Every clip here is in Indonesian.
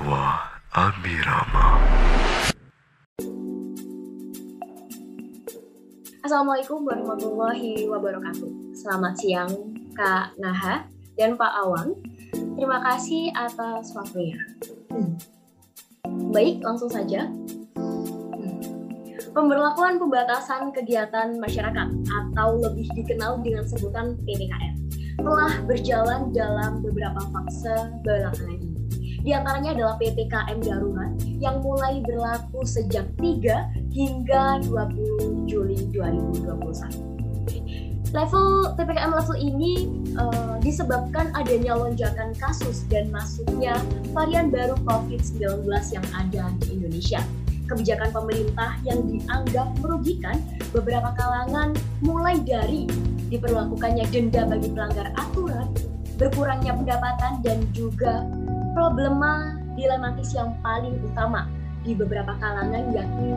Abirama. Assalamualaikum warahmatullahi wabarakatuh. Selamat siang Kak Naha dan Pak Awang. Terima kasih atas waktunya. Hmm. Baik, langsung saja. Hmm. Pemberlakuan pembatasan kegiatan masyarakat atau lebih dikenal dengan sebutan PPKM telah berjalan dalam beberapa fase belakangan ini. Di antaranya adalah PPKM darurat yang mulai berlaku sejak 3 hingga 20 Juli 2021. Level PPKM level ini uh, disebabkan adanya lonjakan kasus dan masuknya varian baru COVID-19 yang ada di Indonesia. Kebijakan pemerintah yang dianggap merugikan beberapa kalangan mulai dari diperlakukannya denda bagi pelanggar aturan, berkurangnya pendapatan dan juga problema dilematis yang paling utama di beberapa kalangan yakni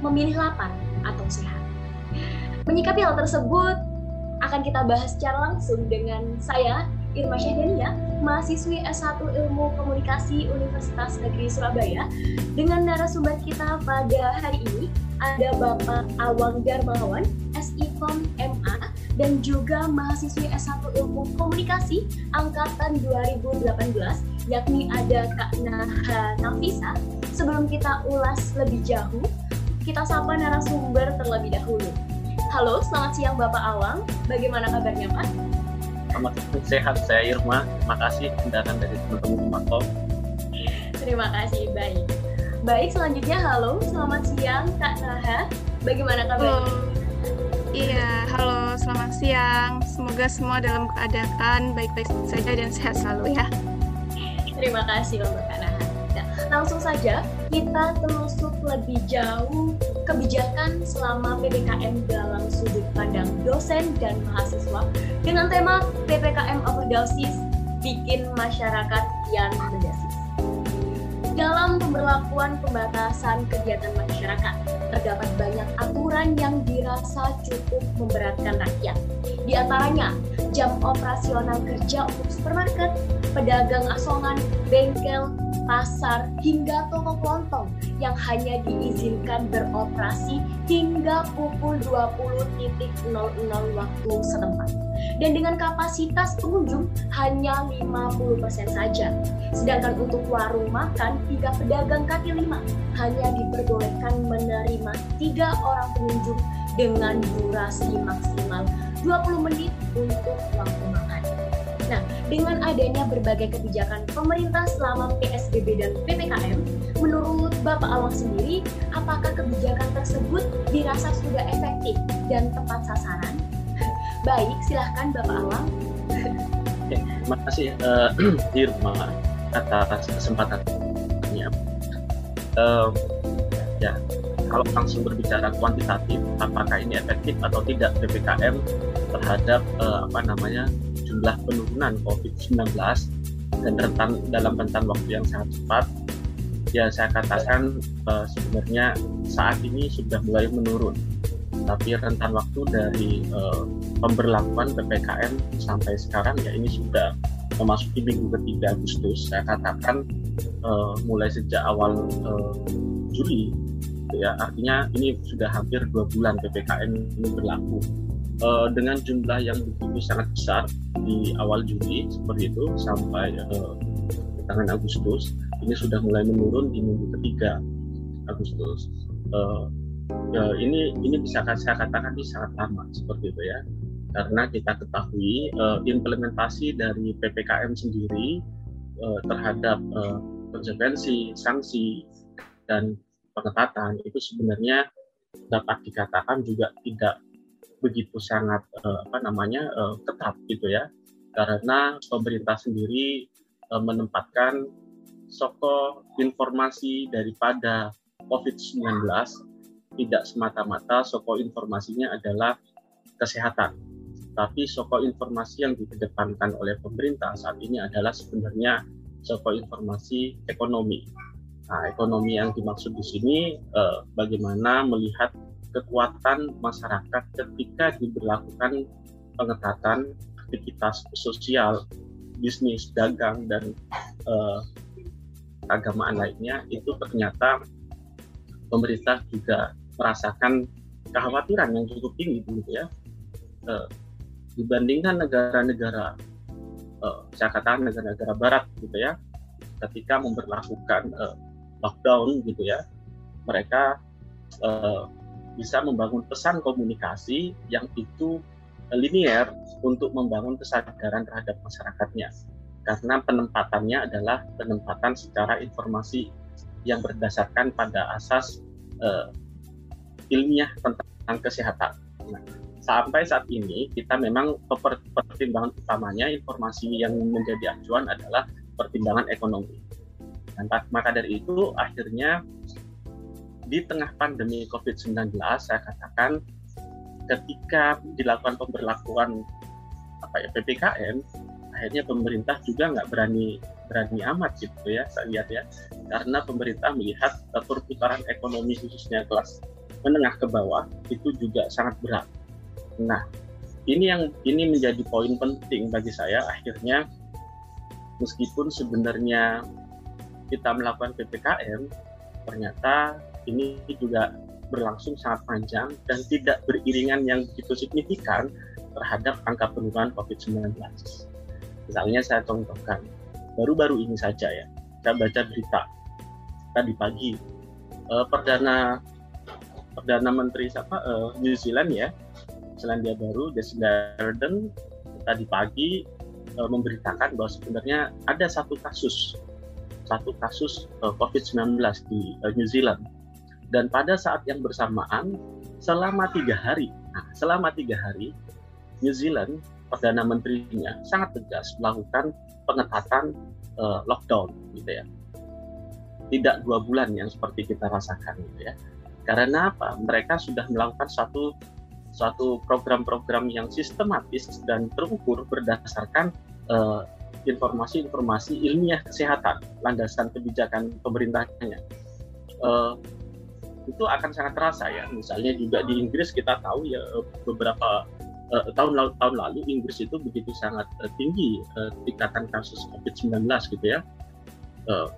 memilih lapar atau sehat. Menyikapi hal tersebut, akan kita bahas secara langsung dengan saya, Irma Syahdania, mahasiswi S1 Ilmu Komunikasi Universitas Negeri Surabaya. Dengan narasumber kita pada hari ini, ada Bapak Awang Darmawan, SIKOM MA, dan juga mahasiswi S1 Ilmu Komunikasi Angkatan 2018, yakni ada Kak Naha Nafisa. Sebelum kita ulas lebih jauh, kita sapa narasumber terlebih dahulu. Halo, selamat siang Bapak Awang. Bagaimana kabarnya Pak? Selamat sehat, saya Irma. Terima kasih undangan dari teman-teman Makom. Terima kasih, baik. Baik, selanjutnya halo, selamat siang Kak Naha. Bagaimana kabarnya? Halo. Iya, halo, selamat siang. Semoga semua dalam keadaan baik-baik saja dan sehat selalu ya. Terima kasih Bapak Kak Naha. Nah, langsung saja kita telusuk lebih jauh kebijakan selama PPKM dalam sudut pandang dosen dan mahasiswa dengan tema PPKM Overdosis bikin masyarakat yang mendesis. Dalam pemberlakuan pembatasan kegiatan masyarakat, terdapat banyak aturan yang dirasa cukup memberatkan rakyat. Di antaranya, jam operasional kerja untuk supermarket, pedagang asongan, bengkel, pasar, hingga toko kelontong yang hanya diizinkan beroperasi hingga pukul 20.00 waktu setempat. Dan dengan kapasitas pengunjung hanya 50% saja. Sedangkan untuk warung makan hingga pedagang kaki lima hanya diperbolehkan menerima tiga orang pengunjung dengan durasi maksimal 20 menit untuk waktu makan. Nah, dengan adanya berbagai kebijakan pemerintah selama PSBB dan PPKM, menurut Bapak Awang sendiri, apakah kebijakan tersebut dirasa sudah efektif dan tepat sasaran? Baik, silahkan Bapak Awang. Oke, terima kasih uh, Irma atas kesempatannya. Uh, ya, kalau langsung berbicara kuantitatif, apakah ini efektif atau tidak PPKM terhadap uh, apa namanya jumlah penurunan COVID-19 dan rentan dalam rentan waktu yang sangat cepat, ya saya katakan uh, sebenarnya saat ini sudah mulai menurun. Tapi rentan waktu dari uh, pemberlakuan ppkm sampai sekarang ya ini sudah memasuki minggu ketiga Agustus. Saya katakan uh, mulai sejak awal uh, Juli, ya artinya ini sudah hampir dua bulan ppkm ini berlaku uh, dengan jumlah yang begitu sangat besar di awal Juli seperti itu sampai uh, tangan Agustus ini sudah mulai menurun di minggu ketiga Agustus. Uh, ya, ini ini bisa saya katakan ini sangat lama seperti itu ya. Karena kita ketahui uh, implementasi dari ppkm sendiri uh, terhadap uh, konsekuensi sanksi dan pengetatan itu sebenarnya dapat dikatakan juga tidak begitu sangat uh, apa namanya uh, ketat gitu ya. Karena pemerintah sendiri uh, menempatkan soko informasi daripada COVID-19 tidak semata-mata soko informasinya adalah kesehatan tapi soko informasi yang dikedepankan oleh pemerintah saat ini adalah sebenarnya soko informasi ekonomi. Nah, ekonomi yang dimaksud di sini eh, bagaimana melihat kekuatan masyarakat ketika diberlakukan pengetatan aktivitas sosial, bisnis, dagang dan uh, keagamaan lainnya itu ternyata pemerintah juga merasakan kekhawatiran yang cukup tinggi gitu ya. Uh, dibandingkan negara-negara uh, saya katakan negara-negara barat gitu ya ketika memperlakukan uh, lockdown gitu ya mereka uh, bisa membangun pesan komunikasi yang itu linier untuk membangun kesadaran terhadap masyarakatnya. Karena penempatannya adalah penempatan secara informasi yang berdasarkan pada asas uh, ilmiah tentang kesehatan. Nah, sampai saat ini kita memang pertimbangan utamanya informasi yang menjadi acuan adalah pertimbangan ekonomi. Dan maka dari itu akhirnya di tengah pandemi COVID-19 saya katakan ketika dilakukan pemberlakuan apa ya PPKM akhirnya pemerintah juga nggak berani berani amat gitu ya saya lihat ya. Karena pemerintah melihat perputaran ekonomi khususnya kelas menengah ke bawah itu juga sangat berat. Nah, ini yang ini menjadi poin penting bagi saya. Akhirnya meskipun sebenarnya kita melakukan PPKM ternyata ini juga berlangsung sangat panjang dan tidak beriringan yang begitu signifikan terhadap angka penurunan COVID-19. Misalnya saya contohkan, baru-baru ini saja ya, saya baca berita tadi pagi, eh, perdana perdana menteri siapa eh, New Zealand ya Selandia Baru, Jacinda Ardern tadi pagi e, memberitakan bahwa sebenarnya ada satu kasus satu kasus e, COVID-19 di e, New Zealand. Dan pada saat yang bersamaan selama tiga hari, nah, selama tiga hari New Zealand perdana menterinya sangat tegas melakukan pengetatan e, lockdown, gitu ya. Tidak dua bulan yang seperti kita rasakan, gitu ya. Karena apa? Mereka sudah melakukan satu suatu program-program yang sistematis dan terukur berdasarkan uh, informasi-informasi ilmiah kesehatan, landasan kebijakan pemerintahnya. Uh, itu akan sangat terasa ya. Misalnya juga di Inggris kita tahu ya beberapa uh, tahun lalu, tahun lalu Inggris itu begitu sangat uh, tinggi uh, tingkatan kasus COVID-19 gitu ya. Uh,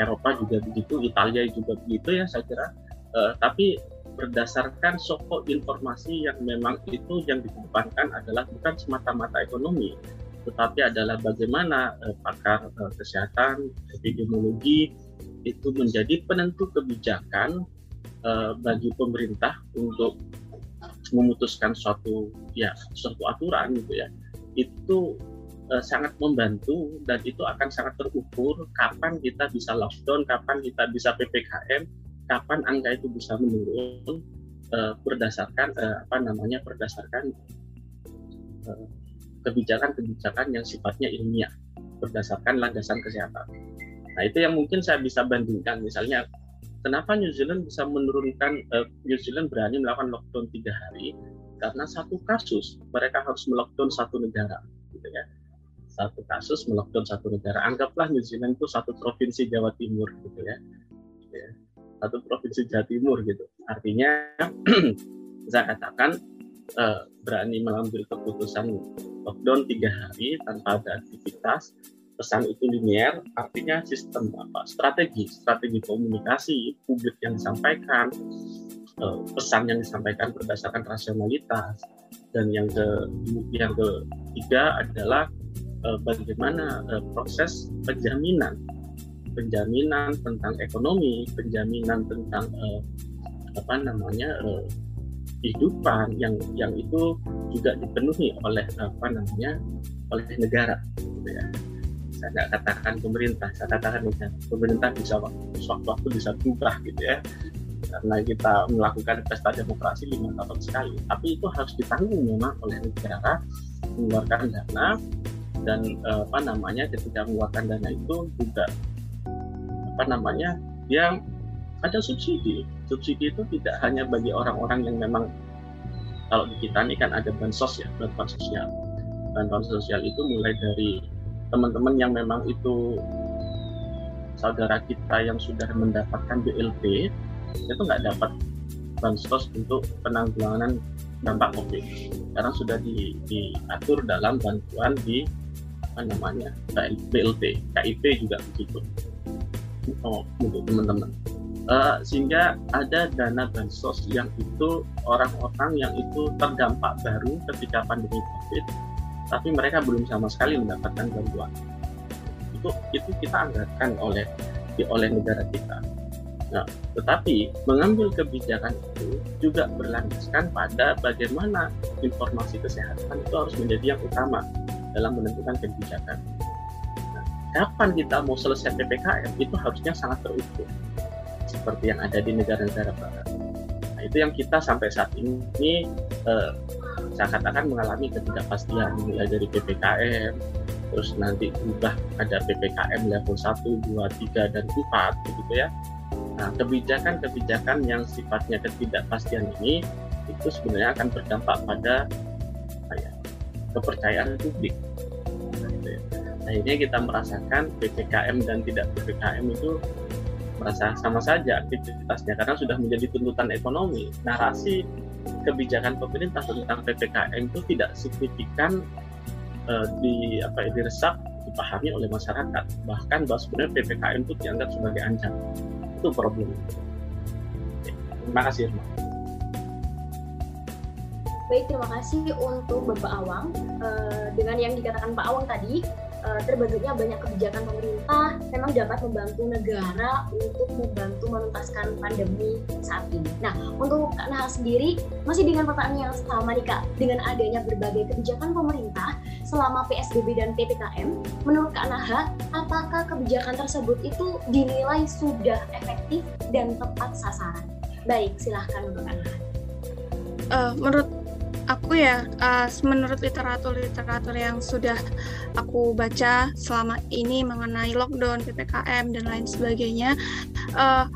Eropa juga begitu, Italia juga begitu ya saya kira. Uh, tapi berdasarkan soko informasi yang memang itu yang dikedepankan adalah bukan semata-mata ekonomi, tetapi adalah bagaimana eh, pakar eh, kesehatan, epidemiologi itu menjadi penentu kebijakan eh, bagi pemerintah untuk memutuskan suatu ya suatu aturan gitu ya itu eh, sangat membantu dan itu akan sangat terukur kapan kita bisa lockdown, kapan kita bisa ppkm kapan angka itu bisa menurun uh, berdasarkan uh, apa namanya berdasarkan kebijakan kebijakan-kebijakan yang sifatnya ilmiah berdasarkan landasan kesehatan. Nah itu yang mungkin saya bisa bandingkan misalnya kenapa New Zealand bisa menurunkan uh, New Zealand berani melakukan lockdown tiga hari? Karena satu kasus mereka harus melockdown satu negara gitu ya. Satu kasus melockdown satu negara. Anggaplah New Zealand itu satu provinsi Jawa Timur gitu ya, ya. Satu provinsi Jawa Timur gitu. Artinya saya katakan uh, berani mengambil keputusan lockdown tiga hari tanpa ada aktivitas pesan itu linier artinya sistem apa strategi strategi komunikasi publik yang disampaikan uh, pesan yang disampaikan berdasarkan rasionalitas dan yang ke yang ketiga adalah uh, bagaimana uh, proses penjaminan penjaminan tentang ekonomi, penjaminan tentang apa namanya kehidupan yang yang itu juga dipenuhi oleh apa namanya oleh negara, gitu ya. Saya nggak katakan pemerintah, saya katakan negara. Pemerintah bisa waktu-waktu bisa berubah gitu ya, karena kita melakukan pesta demokrasi lima tahun sekali. Tapi itu harus ditanggung memang oleh negara mengeluarkan dana dan apa namanya ketika mengeluarkan dana itu juga apa namanya yang ada subsidi subsidi itu tidak hanya bagi orang-orang yang memang kalau di kita ini kan ada bansos ya bantuan sosial bantuan sosial itu mulai dari teman-teman yang memang itu saudara kita yang sudah mendapatkan BLT itu nggak dapat bansos untuk penanggulangan dampak COVID. Karena sudah di, diatur dalam bantuan di apa namanya BLT KIP juga begitu. Oh, untuk teman-teman. Uh, sehingga ada dana bansos yang itu orang-orang yang itu terdampak baru ketika pandemi covid tapi mereka belum sama sekali mendapatkan bantuan itu itu kita anggarkan oleh oleh negara kita Nah, tetapi mengambil kebijakan itu juga berlandaskan pada bagaimana informasi kesehatan itu harus menjadi yang utama dalam menentukan kebijakan. Nah, kapan kita mau selesai PPKM itu harusnya sangat terukur seperti yang ada di negara-negara barat. Nah, itu yang kita sampai saat ini eh, saya katakan mengalami ketidakpastian mulai dari PPKM, terus nanti ubah ada PPKM level 1, 2, 3, dan 4 begitu ya Nah, kebijakan-kebijakan yang sifatnya ketidakpastian ini itu sebenarnya akan berdampak pada ya, kepercayaan publik. Nah, akhirnya kita merasakan PPKM dan tidak PPKM itu merasa sama saja aktivitasnya karena sudah menjadi tuntutan ekonomi. Narasi kebijakan pemerintah tentang PPKM itu tidak signifikan uh, di apa ya, diresak dipahami oleh masyarakat. Bahkan bahwa sebenarnya PPKM itu dianggap sebagai ancaman. Itu problem. Terima kasih Irma. Baik, terima kasih untuk Bapak Awang. Uh, dengan yang dikatakan Pak Awang tadi, uh, terbentuknya banyak kebijakan pemerintah memang dapat membantu negara untuk membantu menuntaskan pandemi saat ini. Nah, untuk Kak Nahal sendiri, masih dengan pertanyaan yang sama nih Kak, dengan adanya berbagai kebijakan pemerintah selama PSBB dan PPKM, menurut Kak Naha, apakah kebijakan tersebut itu dinilai sudah efektif dan tepat sasaran? Baik, silahkan untuk Kak Naha. Uh, menurut aku ya uh, menurut literatur-literatur yang sudah aku baca selama ini mengenai lockdown, ppkm dan lain sebagainya, uh,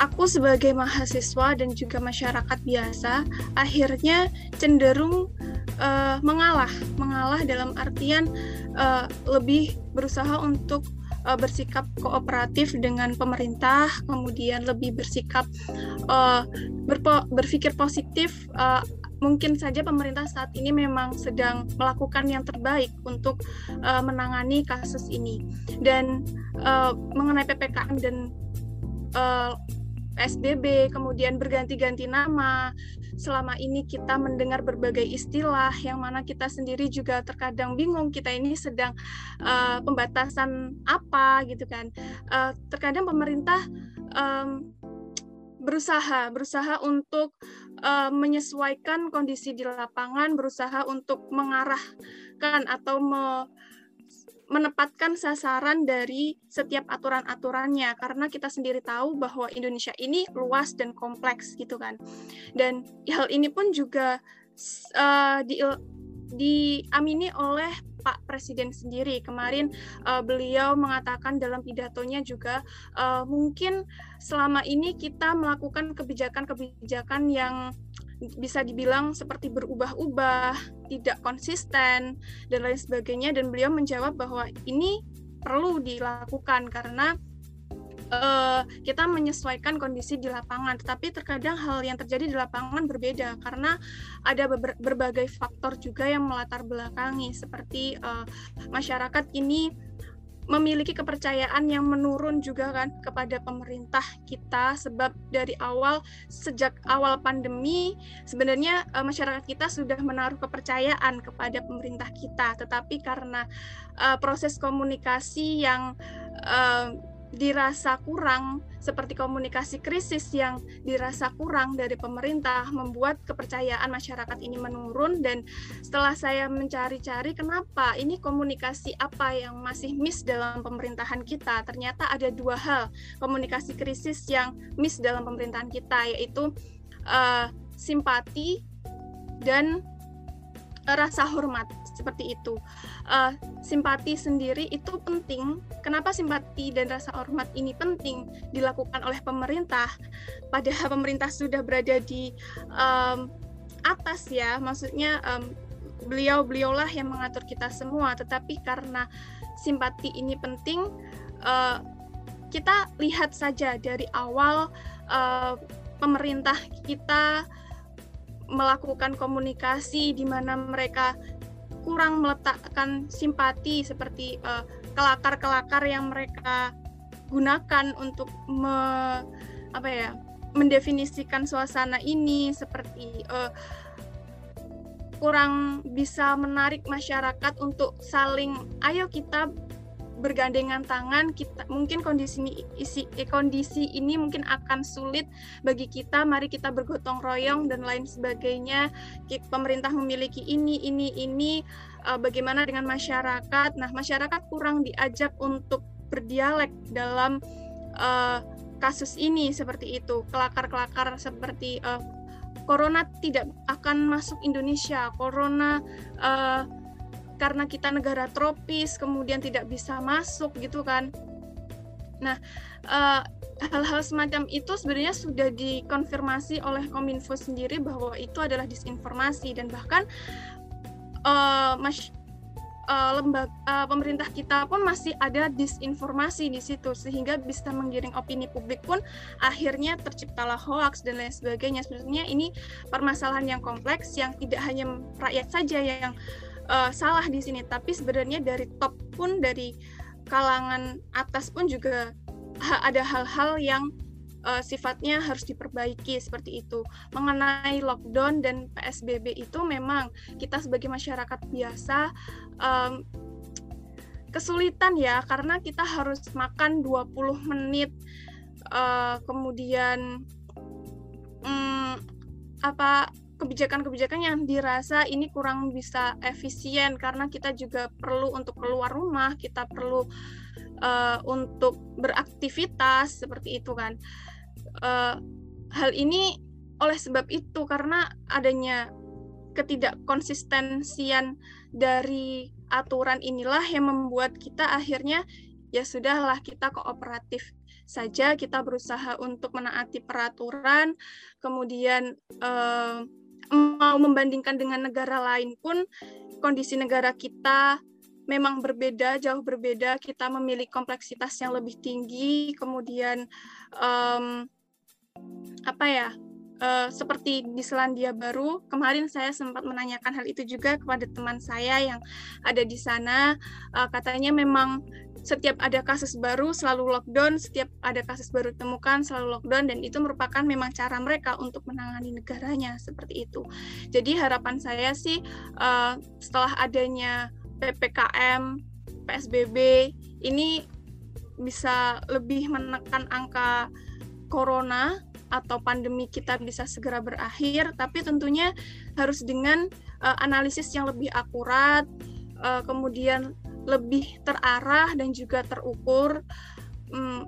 aku sebagai mahasiswa dan juga masyarakat biasa akhirnya cenderung uh, mengalah, mengalah dalam artian uh, lebih berusaha untuk uh, bersikap kooperatif dengan pemerintah, kemudian lebih bersikap uh, berpikir positif uh, mungkin saja pemerintah saat ini memang sedang melakukan yang terbaik untuk uh, menangani kasus ini. Dan uh, mengenai ppkm dan uh, eh, PSBB kemudian berganti-ganti nama selama ini kita mendengar berbagai istilah yang mana kita sendiri juga terkadang bingung kita ini sedang uh, pembatasan apa gitu kan. Uh, terkadang pemerintah um, berusaha berusaha untuk uh, menyesuaikan kondisi di lapangan, berusaha untuk mengarahkan atau me, menempatkan sasaran dari setiap aturan-aturannya karena kita sendiri tahu bahwa Indonesia ini luas dan kompleks gitu kan. Dan hal ini pun juga uh, di diamini oleh Pak Presiden sendiri. Kemarin uh, beliau mengatakan dalam pidatonya juga uh, mungkin selama ini kita melakukan kebijakan-kebijakan yang bisa dibilang seperti berubah-ubah, tidak konsisten dan lain sebagainya dan beliau menjawab bahwa ini perlu dilakukan karena uh, kita menyesuaikan kondisi di lapangan, tetapi terkadang hal yang terjadi di lapangan berbeda karena ada ber berbagai faktor juga yang melatar belakangi. Seperti uh, masyarakat ini memiliki kepercayaan yang menurun juga kan kepada pemerintah kita. Sebab dari awal sejak awal pandemi sebenarnya uh, masyarakat kita sudah menaruh kepercayaan kepada pemerintah kita. Tetapi karena uh, proses komunikasi yang uh, dirasa kurang seperti komunikasi krisis yang dirasa kurang dari pemerintah membuat kepercayaan masyarakat ini menurun. Dan setelah saya mencari-cari kenapa ini komunikasi apa yang masih miss dalam pemerintahan kita? Ternyata ada dua hal komunikasi krisis yang miss dalam pemerintahan kita yaitu uh, simpati dan rasa hormat seperti itu. Uh, simpati sendiri itu penting. Kenapa simpati dan rasa hormat ini penting dilakukan oleh pemerintah? Padahal pemerintah sudah berada di um, atas ya, maksudnya um, beliau-beliaulah yang mengatur kita semua. Tetapi karena simpati ini penting, uh, kita lihat saja dari awal uh, pemerintah kita melakukan komunikasi di mana mereka kurang meletakkan simpati seperti kelakar kelakar-kelakar yang mereka gunakan untuk me, apa ya mendefinisikan suasana ini seperti uh, kurang bisa menarik masyarakat untuk saling ayo kita bergandengan tangan kita mungkin kondisi ini isi eh, kondisi ini mungkin akan sulit bagi kita. Mari kita bergotong royong dan lain sebagainya. Pemerintah memiliki ini ini ini uh, bagaimana dengan masyarakat. Nah masyarakat kurang diajak untuk berdialek dalam uh, kasus ini seperti itu. Kelakar-kelakar seperti uh, corona tidak akan masuk Indonesia. Corona uh, karena kita negara tropis kemudian tidak bisa masuk gitu kan nah hal hal-hal semacam itu sebenarnya sudah dikonfirmasi oleh Kominfo sendiri bahwa itu adalah disinformasi dan bahkan uh, mas uh, lembaga uh, pemerintah kita pun masih ada disinformasi di situ sehingga bisa menggiring opini publik pun akhirnya terciptalah hoax dan lain sebagainya. Sebenarnya ini permasalahan yang kompleks yang tidak hanya rakyat saja yang uh, salah di sini, tapi sebenarnya dari top pun dari kalangan atas pun juga ada hal-hal yang uh, sifatnya harus diperbaiki seperti itu. Mengenai lockdown dan PSBB itu memang kita sebagai masyarakat biasa um, kesulitan ya karena kita harus makan 20 menit uh, kemudian um, apa kebijakan-kebijakan yang dirasa ini kurang bisa efisien karena kita juga perlu untuk keluar rumah, kita perlu uh, untuk beraktivitas seperti itu kan. Uh, hal ini oleh sebab itu karena adanya ketidakkonsistensian dari aturan inilah yang membuat kita akhirnya ya sudahlah kita kooperatif saja kita berusaha untuk menaati peraturan kemudian eh, mau membandingkan dengan negara lain pun kondisi negara kita memang berbeda, jauh berbeda. Kita memiliki kompleksitas yang lebih tinggi, kemudian um, apa ya uh, seperti di Selandia Baru kemarin saya sempat menanyakan hal itu juga kepada teman saya yang ada di sana uh, katanya memang setiap ada kasus baru selalu lockdown setiap ada kasus baru temukan selalu lockdown dan itu merupakan memang cara mereka untuk menangani negaranya seperti itu. Jadi harapan saya sih uh, setelah adanya ppkm psbb ini bisa lebih menekan angka corona atau pandemi kita bisa segera berakhir, tapi tentunya harus dengan uh, analisis yang lebih akurat, uh, kemudian lebih terarah dan juga terukur. Um,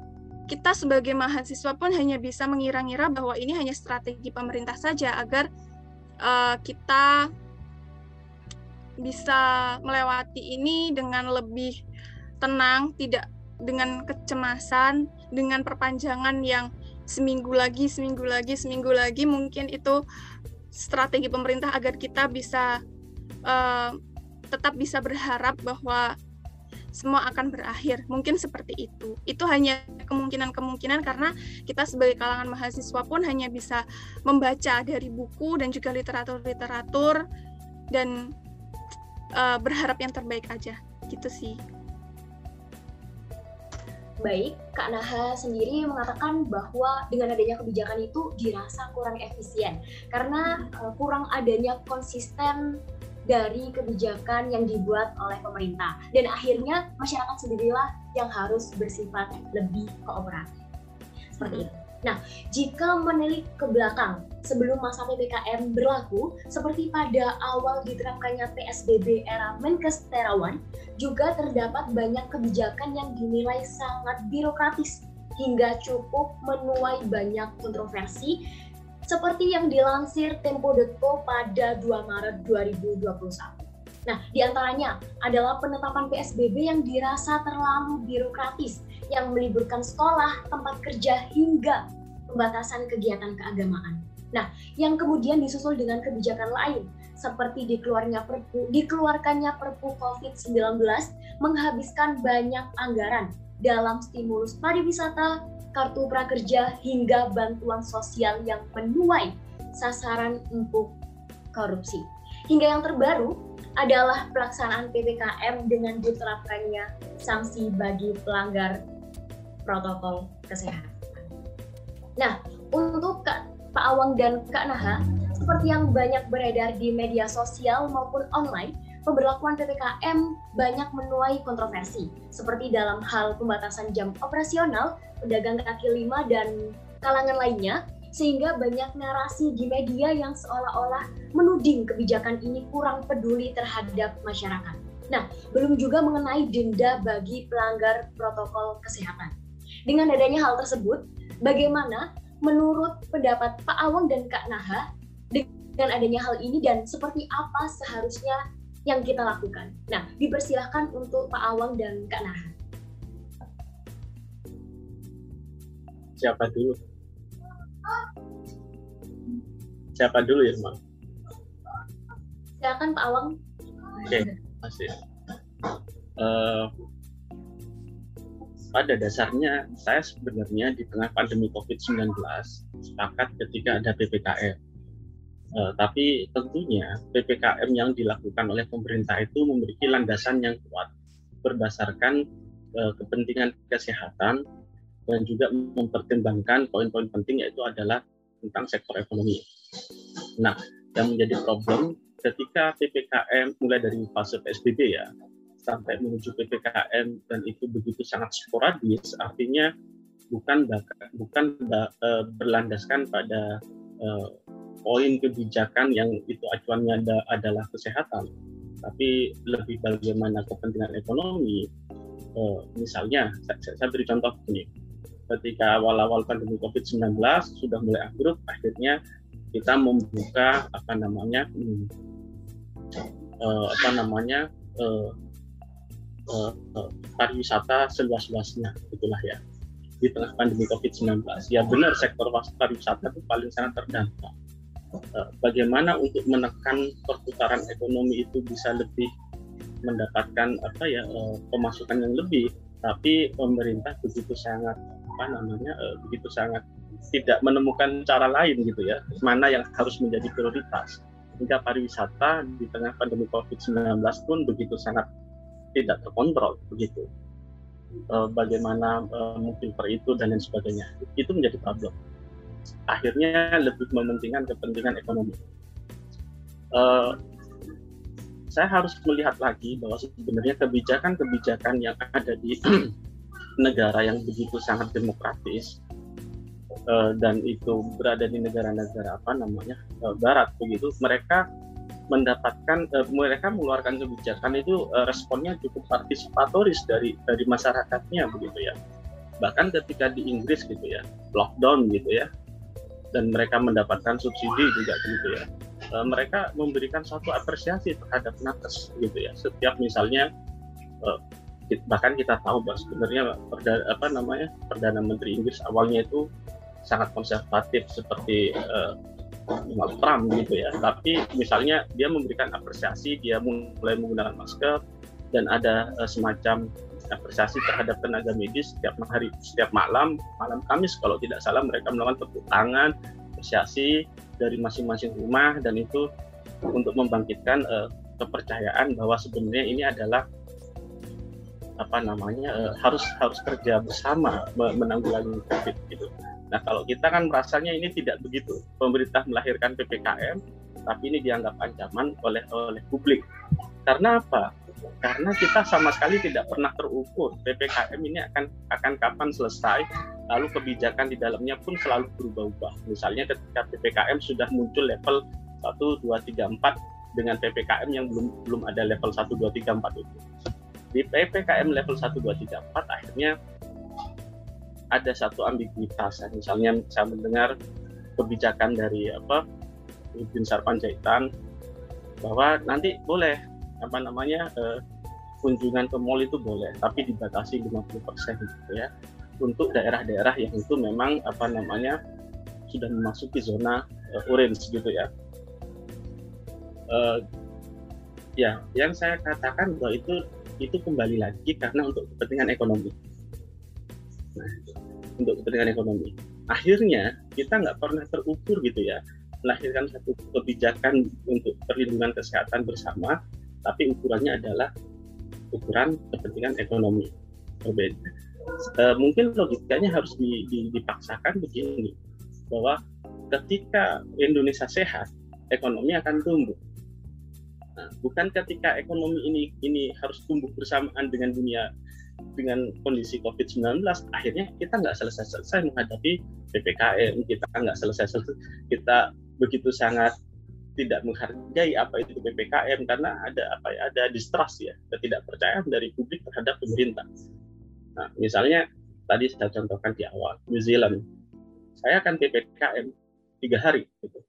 kita sebagai mahasiswa pun hanya bisa mengira-ngira bahwa ini hanya strategi pemerintah saja agar uh, kita bisa melewati ini dengan lebih tenang, tidak dengan kecemasan, dengan perpanjangan yang seminggu lagi, seminggu lagi, seminggu lagi mungkin itu strategi pemerintah agar kita bisa uh, tetap bisa berharap bahwa semua akan berakhir. Mungkin seperti itu. Itu hanya kemungkinan-kemungkinan karena kita sebagai kalangan mahasiswa pun hanya bisa membaca dari buku dan juga literatur-literatur dan uh, berharap yang terbaik aja. Gitu sih baik, Kak Naha sendiri mengatakan bahwa dengan adanya kebijakan itu dirasa kurang efisien karena uh, kurang adanya konsisten dari kebijakan yang dibuat oleh pemerintah dan akhirnya masyarakat sendirilah yang harus bersifat lebih kooperatif. Seperti itu. Nah, jika menilik ke belakang sebelum masa PPKM berlaku, seperti pada awal diterapkannya PSBB era Menkes Terawan, juga terdapat banyak kebijakan yang dinilai sangat birokratis hingga cukup menuai banyak kontroversi seperti yang dilansir Tempo.co pada 2 Maret 2021. Nah, di antaranya adalah penetapan PSBB yang dirasa terlalu birokratis yang meliburkan sekolah, tempat kerja, hingga pembatasan kegiatan keagamaan. Nah, yang kemudian disusul dengan kebijakan lain, seperti dikeluarkannya perpu, dikeluarkannya perpu COVID-19 menghabiskan banyak anggaran dalam stimulus pariwisata, kartu prakerja, hingga bantuan sosial yang menuai sasaran empuk korupsi. Hingga yang terbaru adalah pelaksanaan PPKM dengan diterapkannya sanksi bagi pelanggar protokol kesehatan. Nah, untuk Kak, Pak Awang dan Kak Naha, seperti yang banyak beredar di media sosial maupun online, pemberlakuan PPKM banyak menuai kontroversi, seperti dalam hal pembatasan jam operasional, pedagang kaki lima, dan kalangan lainnya, sehingga banyak narasi di media yang seolah-olah menuding kebijakan ini kurang peduli terhadap masyarakat. Nah, belum juga mengenai denda bagi pelanggar protokol kesehatan. Dengan adanya hal tersebut, bagaimana menurut pendapat Pak Awang dan Kak Naha dengan adanya hal ini dan seperti apa seharusnya yang kita lakukan. Nah, dipersilahkan untuk Pak Awang dan Kak Naha. Siapa dulu? Siapa dulu ya, Mang? Silakan Pak Awang. Oke, okay, masih. Uh, pada dasarnya saya sebenarnya di tengah pandemi COVID-19 sepakat ketika ada PPKM Uh, tapi tentunya PPKM yang dilakukan oleh pemerintah itu memiliki landasan yang kuat berdasarkan uh, kepentingan kesehatan dan juga mempertimbangkan poin-poin penting yaitu adalah tentang sektor ekonomi. Nah, yang menjadi problem ketika PPKM mulai dari fase PSBB ya sampai menuju PPKM dan itu begitu sangat sporadis, artinya bukan bukan uh, berlandaskan pada uh, poin kebijakan yang itu acuannya ada, adalah kesehatan, tapi lebih bagaimana kepentingan ekonomi. Uh, misalnya, saya, saya beri contoh ini, ketika awal-awal pandemi COVID-19 sudah mulai ambruk, akhirnya kita membuka apa namanya, hmm, uh, apa namanya uh, uh, uh, pariwisata seluas-luasnya, itulah ya di tengah pandemi COVID-19. Ya benar sektor pariwisata itu paling sangat terdampak Eh, bagaimana untuk menekan perputaran ekonomi itu bisa lebih mendapatkan apa ya eh, pemasukan yang lebih tapi pemerintah begitu sangat apa namanya eh, begitu sangat tidak menemukan cara lain gitu ya mana yang harus menjadi prioritas. Hingga pariwisata di tengah pandemi COVID-19 pun begitu sangat tidak terkontrol begitu. Bagaimana mungkin per itu dan lain sebagainya. Itu menjadi problem akhirnya lebih mementingkan kepentingan ekonomi. Uh, saya harus melihat lagi bahwa sebenarnya kebijakan-kebijakan yang ada di negara yang begitu sangat demokratis uh, dan itu berada di negara-negara apa namanya uh, Barat begitu, mereka mendapatkan uh, mereka mengeluarkan kebijakan itu uh, responnya cukup partisipatoris dari dari masyarakatnya begitu ya bahkan ketika di Inggris gitu ya lockdown gitu ya dan mereka mendapatkan subsidi juga gitu ya. E, mereka memberikan suatu apresiasi terhadap nakes gitu ya. Setiap misalnya e, bahkan kita tahu bahwa sebenarnya perdana, apa namanya perdana menteri Inggris awalnya itu sangat konservatif seperti e, Donald Trump gitu ya. Tapi misalnya dia memberikan apresiasi dia mulai menggunakan masker dan ada semacam apresiasi terhadap tenaga medis setiap hari setiap malam malam Kamis kalau tidak salah mereka melakukan tepuk tangan apresiasi dari masing-masing rumah dan itu untuk membangkitkan uh, kepercayaan bahwa sebenarnya ini adalah apa namanya uh, harus harus kerja bersama menanggulangi COVID gitu. Nah kalau kita kan merasanya ini tidak begitu. Pemerintah melahirkan ppkm, tapi ini dianggap ancaman oleh oleh publik. Karena apa? Karena kita sama sekali tidak pernah terukur ppkm ini akan akan kapan selesai lalu kebijakan di dalamnya pun selalu berubah-ubah. Misalnya ketika ppkm sudah muncul level 1, 2, 3, 4 dengan ppkm yang belum belum ada level 1, 2, 3, 4 itu. Di ppkm level 1, 2, 3, 4 akhirnya ada satu ambiguitas. Misalnya saya mendengar kebijakan dari apa Bin Sarpanjaitan bahwa nanti boleh apa namanya uh, kunjungan ke mall itu boleh tapi dibatasi 50% gitu ya. Untuk daerah-daerah yang itu memang apa namanya sudah memasuki zona uh, orange gitu ya. Uh, ya yang saya katakan bahwa itu itu kembali lagi karena untuk kepentingan ekonomi. Nah, untuk kepentingan ekonomi. Akhirnya kita nggak pernah terukur gitu ya melahirkan satu kebijakan untuk perlindungan kesehatan bersama tapi ukurannya adalah ukuran kepentingan ekonomi berbeda. uh, mungkin logikanya harus dipaksakan begini bahwa ketika Indonesia sehat ekonomi akan tumbuh nah, bukan ketika ekonomi ini ini harus tumbuh bersamaan dengan dunia dengan kondisi COVID-19 akhirnya kita nggak selesai-selesai menghadapi PPKM kita nggak selesai-selesai kita begitu sangat tidak menghargai apa itu PPKM karena ada apa ya ada distrust ya ketidakpercayaan dari publik terhadap pemerintah. Nah, misalnya tadi saya contohkan di awal New Zealand, saya akan PPKM tiga hari gitu,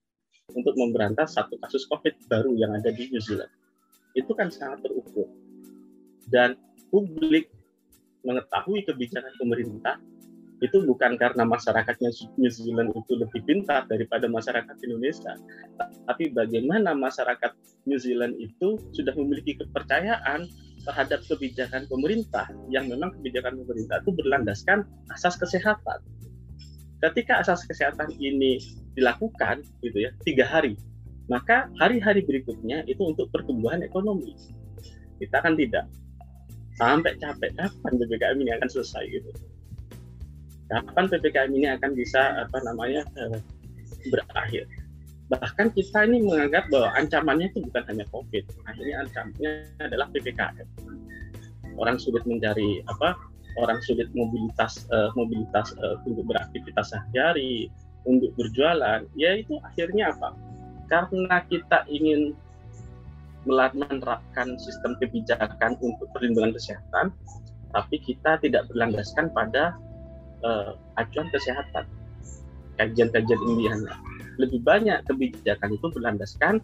untuk memberantas satu kasus COVID baru yang ada di New Zealand. Itu kan sangat terukur dan publik mengetahui kebijakan pemerintah itu bukan karena masyarakatnya New Zealand itu lebih pintar daripada masyarakat Indonesia, tapi bagaimana masyarakat New Zealand itu sudah memiliki kepercayaan terhadap kebijakan pemerintah yang memang kebijakan pemerintah itu berlandaskan asas kesehatan. Ketika asas kesehatan ini dilakukan, gitu ya, tiga hari, maka hari-hari berikutnya itu untuk pertumbuhan ekonomi. Kita kan tidak sampai capek kapan ppkm ini akan selesai gitu kapan ppkm ini akan bisa apa namanya eh, berakhir? Bahkan kita ini menganggap bahwa ancamannya itu bukan hanya covid. Ini ancamannya adalah ppkm orang sulit mencari apa orang sulit mobilitas uh, mobilitas uh, untuk beraktivitas sehari-hari untuk berjualan ya itu akhirnya apa? Karena kita ingin menerapkan sistem kebijakan untuk perlindungan kesehatan tapi kita tidak berlandaskan pada uh, acuan kesehatan. Kajian-kajian ilmiahnya lebih banyak kebijakan itu berlandaskan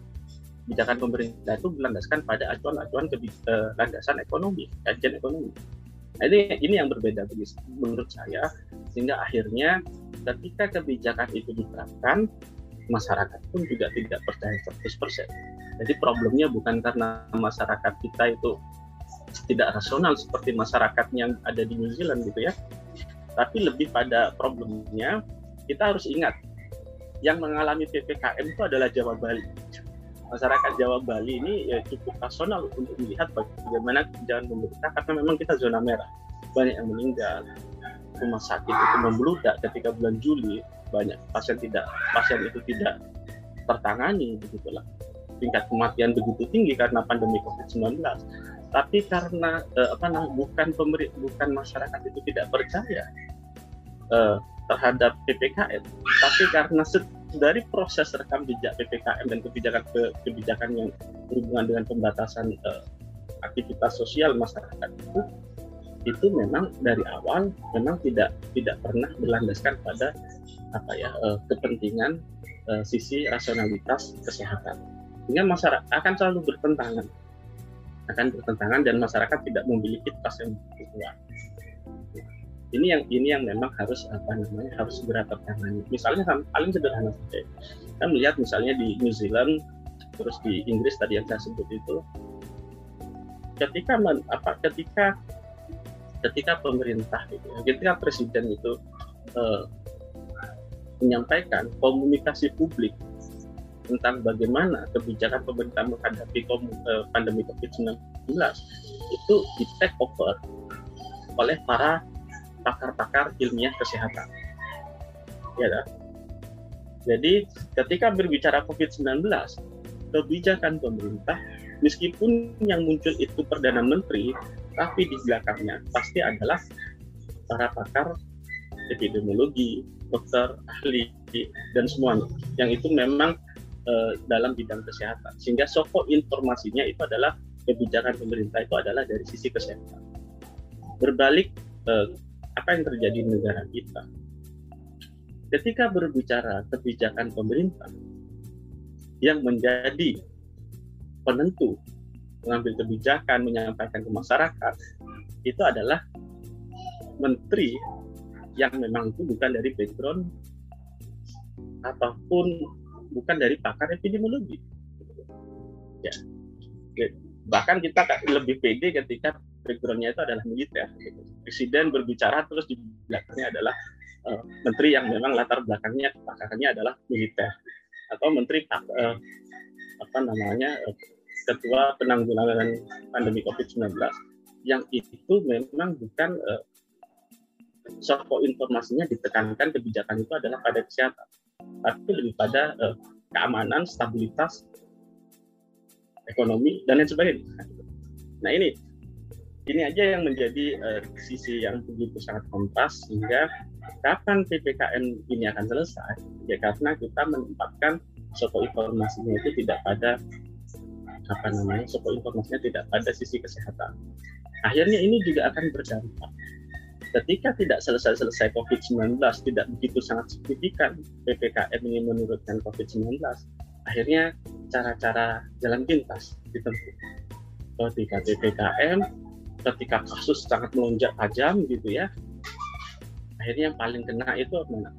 kebijakan pemerintah itu berlandaskan pada acuan-acuan uh, landasan ekonomi kajian ekonomi. Nah, ini ini yang berbeda menurut saya sehingga akhirnya ketika kebijakan itu diterapkan masyarakat pun juga tidak percaya 100%. Jadi problemnya bukan karena masyarakat kita itu tidak rasional seperti masyarakat yang ada di New Zealand gitu ya, tapi lebih pada problemnya kita harus ingat yang mengalami ppkm itu adalah Jawa Bali. Masyarakat Jawa Bali ini ya cukup rasional untuk melihat bagaimana kebijakan pemerintah karena memang kita zona merah. Banyak yang meninggal rumah sakit itu membludak ketika bulan Juli banyak pasien tidak pasien itu tidak tertangani begitulah. Tingkat kematian begitu tinggi karena pandemi COVID-19 tapi karena eh, apa nah bukan pemerintah bukan masyarakat itu tidak percaya eh, terhadap ppkm tapi karena dari proses rekam jejak ppkm dan kebijakan ke, kebijakan yang berhubungan dengan pembatasan eh, aktivitas sosial masyarakat itu itu memang dari awal memang tidak tidak pernah berlandaskan pada apa ya eh, kepentingan eh, sisi rasionalitas kesehatan. Sehingga masyarakat akan selalu bertentangan akan bertentangan dan masyarakat tidak memiliki trust yang kuat. Ini yang ini yang memang harus apa namanya harus segera tertangani. Misalnya paling sederhana saja. Kita melihat misalnya di New Zealand terus di Inggris tadi yang saya sebut itu ketika men, apa ketika ketika pemerintah gitu, ketika presiden itu eh, menyampaikan komunikasi publik tentang bagaimana kebijakan pemerintah menghadapi eh, pandemi COVID-19 itu di take over oleh para pakar-pakar ilmiah kesehatan. Ya, kan? Jadi ketika berbicara COVID-19, kebijakan pemerintah meskipun yang muncul itu perdana menteri, tapi di belakangnya pasti adalah para pakar epidemiologi, dokter, ahli, dan semuanya. Yang itu memang uh, dalam bidang kesehatan. Sehingga sokok informasinya itu adalah kebijakan pemerintah itu adalah dari sisi kesehatan. Berbalik uh, apa yang terjadi di negara kita. Ketika berbicara kebijakan pemerintah yang menjadi penentu mengambil kebijakan, menyampaikan ke masyarakat, itu adalah menteri yang memang itu bukan dari background ataupun bukan dari pakar epidemiologi. Ya. Bahkan kita lebih pede ketika backgroundnya itu adalah militer. Presiden berbicara terus di belakangnya adalah uh, menteri yang memang latar belakangnya pakarnya adalah militer atau menteri uh, apa namanya uh, ketua penanggulangan pandemi COVID-19 yang itu memang bukan uh, soko informasinya ditekankan kebijakan itu adalah pada kesehatan, tapi lebih pada uh, keamanan, stabilitas, ekonomi dan lain sebagainya. Nah ini ini aja yang menjadi uh, sisi yang begitu sangat kontras sehingga kapan ppkm ini akan selesai? Ya karena kita menempatkan soko informasinya itu tidak pada apa namanya soko informasinya tidak pada sisi kesehatan. Akhirnya ini juga akan berdampak ketika tidak selesai-selesai COVID-19 tidak begitu sangat signifikan PPKM ini menurunkan COVID-19. Akhirnya cara-cara jalan pintas ditempuh. Ketika PPKM ketika kasus sangat melonjak tajam gitu ya akhirnya yang paling kena itu mana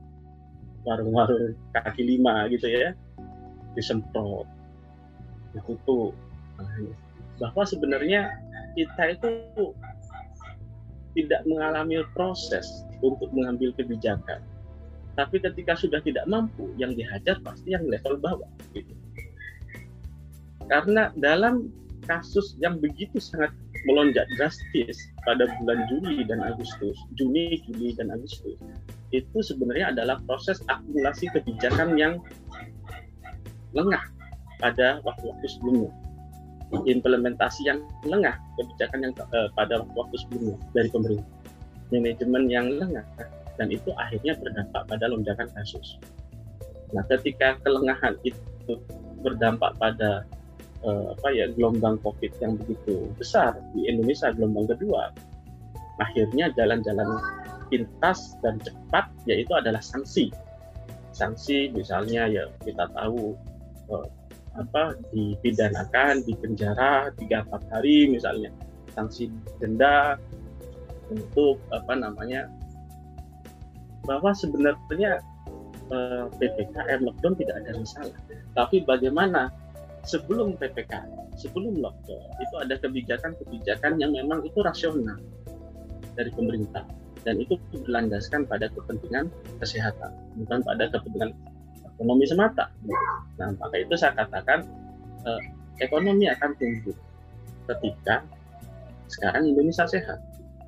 warung-warung kaki lima gitu ya disemprot. Ditutup nah, bahwa sebenarnya kita itu tidak mengalami proses untuk mengambil kebijakan. Tapi ketika sudah tidak mampu, yang dihajar pasti yang level bawah. Gitu. Karena dalam kasus yang begitu sangat melonjak drastis pada bulan Juli dan Agustus, Juni, Juli, dan Agustus, itu sebenarnya adalah proses akumulasi kebijakan yang lengah pada waktu-waktu sebelumnya implementasi yang lengah kebijakan yang uh, pada waktu sebelumnya dari pemerintah manajemen yang lengah dan itu akhirnya berdampak pada lonjakan kasus. Nah, ketika kelengahan itu berdampak pada uh, apa ya gelombang COVID yang begitu besar di Indonesia gelombang kedua, akhirnya jalan-jalan pintas dan cepat yaitu adalah sanksi. Sanksi misalnya ya kita tahu uh, apa dipidanakan, dipenjara tiga empat hari misalnya, sanksi denda untuk apa namanya bahwa sebenarnya eh, ppkm lockdown tidak ada masalah, tapi bagaimana sebelum ppkm, sebelum lockdown itu ada kebijakan-kebijakan yang memang itu rasional dari pemerintah. Dan itu berlandaskan pada kepentingan kesehatan bukan pada kepentingan ekonomi semata. Nah, maka itu saya katakan eh, ekonomi akan tumbuh ketika sekarang Indonesia sehat.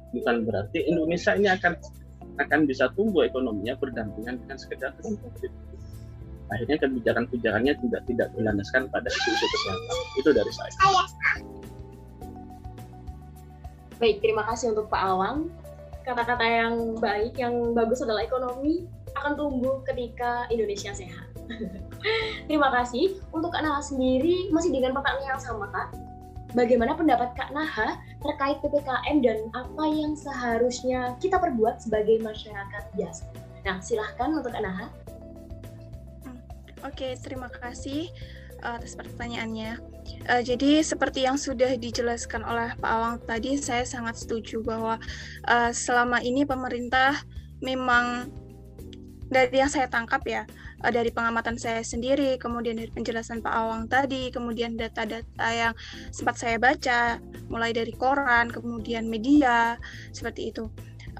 Bukan berarti Indonesia ini akan akan bisa tumbuh ekonominya berdampingan dengan sekedar COVID. Akhirnya kebijakan-kebijakannya tidak tidak berlandaskan pada isu-isu kesehatan. Itu dari saya. Baik, terima kasih untuk Pak Awang. Kata-kata yang baik, yang bagus adalah ekonomi, akan tumbuh ketika Indonesia sehat. Terima kasih. Untuk Kak Naha sendiri, masih dengan pertanyaan yang sama Kak. Bagaimana pendapat Kak Naha terkait PPKM dan apa yang seharusnya kita perbuat sebagai masyarakat biasa? Nah, silahkan untuk Kak Naha. Hmm, oke, terima kasih uh, atas pertanyaannya. Uh, jadi seperti yang sudah dijelaskan oleh Pak Awang tadi, saya sangat setuju bahwa uh, selama ini pemerintah memang dari yang saya tangkap ya uh, dari pengamatan saya sendiri, kemudian dari penjelasan Pak Awang tadi, kemudian data-data yang sempat saya baca, mulai dari koran, kemudian media, seperti itu.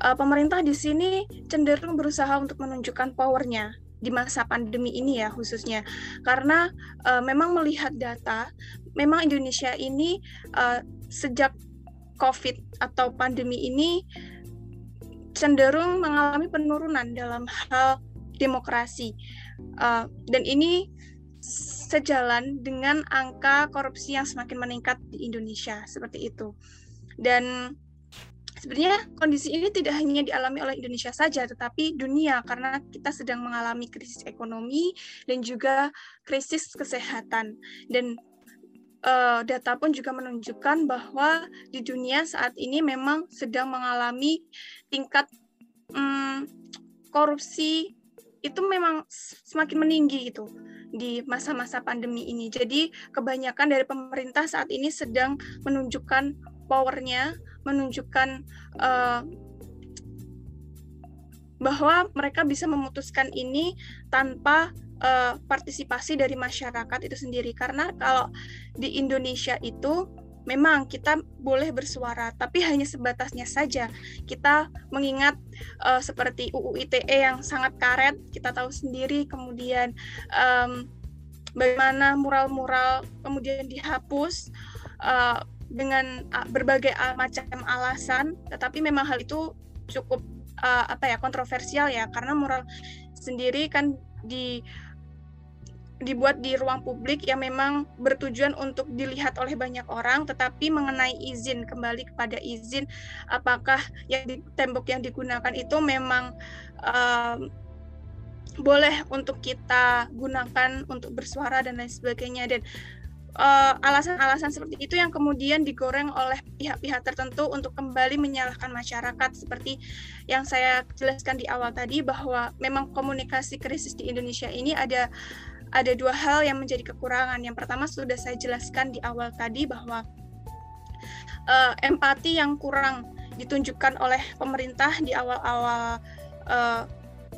Uh, pemerintah di sini cenderung berusaha untuk menunjukkan powernya di masa pandemi ini ya khususnya karena uh, memang melihat data memang Indonesia ini uh, sejak COVID atau pandemi ini cenderung mengalami penurunan dalam hal demokrasi. Uh, dan ini sejalan dengan angka korupsi yang semakin meningkat di Indonesia seperti itu. Dan sebenarnya kondisi ini tidak hanya dialami oleh Indonesia saja, tetapi dunia karena kita sedang mengalami krisis ekonomi dan juga krisis kesehatan. Dan uh, data pun juga menunjukkan bahwa di dunia saat ini memang sedang mengalami tingkat um, korupsi itu memang semakin meninggi gitu di masa-masa pandemi ini. Jadi kebanyakan dari pemerintah saat ini sedang menunjukkan powernya, menunjukkan uh, bahwa mereka bisa memutuskan ini tanpa uh, partisipasi dari masyarakat itu sendiri karena kalau di Indonesia itu memang kita boleh bersuara tapi hanya sebatasnya saja. Kita mengingat uh, seperti UU ITE yang sangat karet kita tahu sendiri kemudian um, bagaimana mural-mural kemudian dihapus uh, dengan berbagai macam alasan tetapi memang hal itu cukup uh, apa ya kontroversial ya karena mural sendiri kan di dibuat di ruang publik yang memang bertujuan untuk dilihat oleh banyak orang, tetapi mengenai izin kembali kepada izin apakah yang di tembok yang digunakan itu memang um, boleh untuk kita gunakan untuk bersuara dan lain sebagainya. Dan alasan-alasan uh, seperti itu yang kemudian digoreng oleh pihak-pihak tertentu untuk kembali menyalahkan masyarakat. Seperti yang saya jelaskan di awal tadi bahwa memang komunikasi krisis di Indonesia ini ada ada dua hal yang menjadi kekurangan. Yang pertama sudah saya jelaskan di awal tadi bahwa uh, empati yang kurang ditunjukkan oleh pemerintah di awal-awal uh,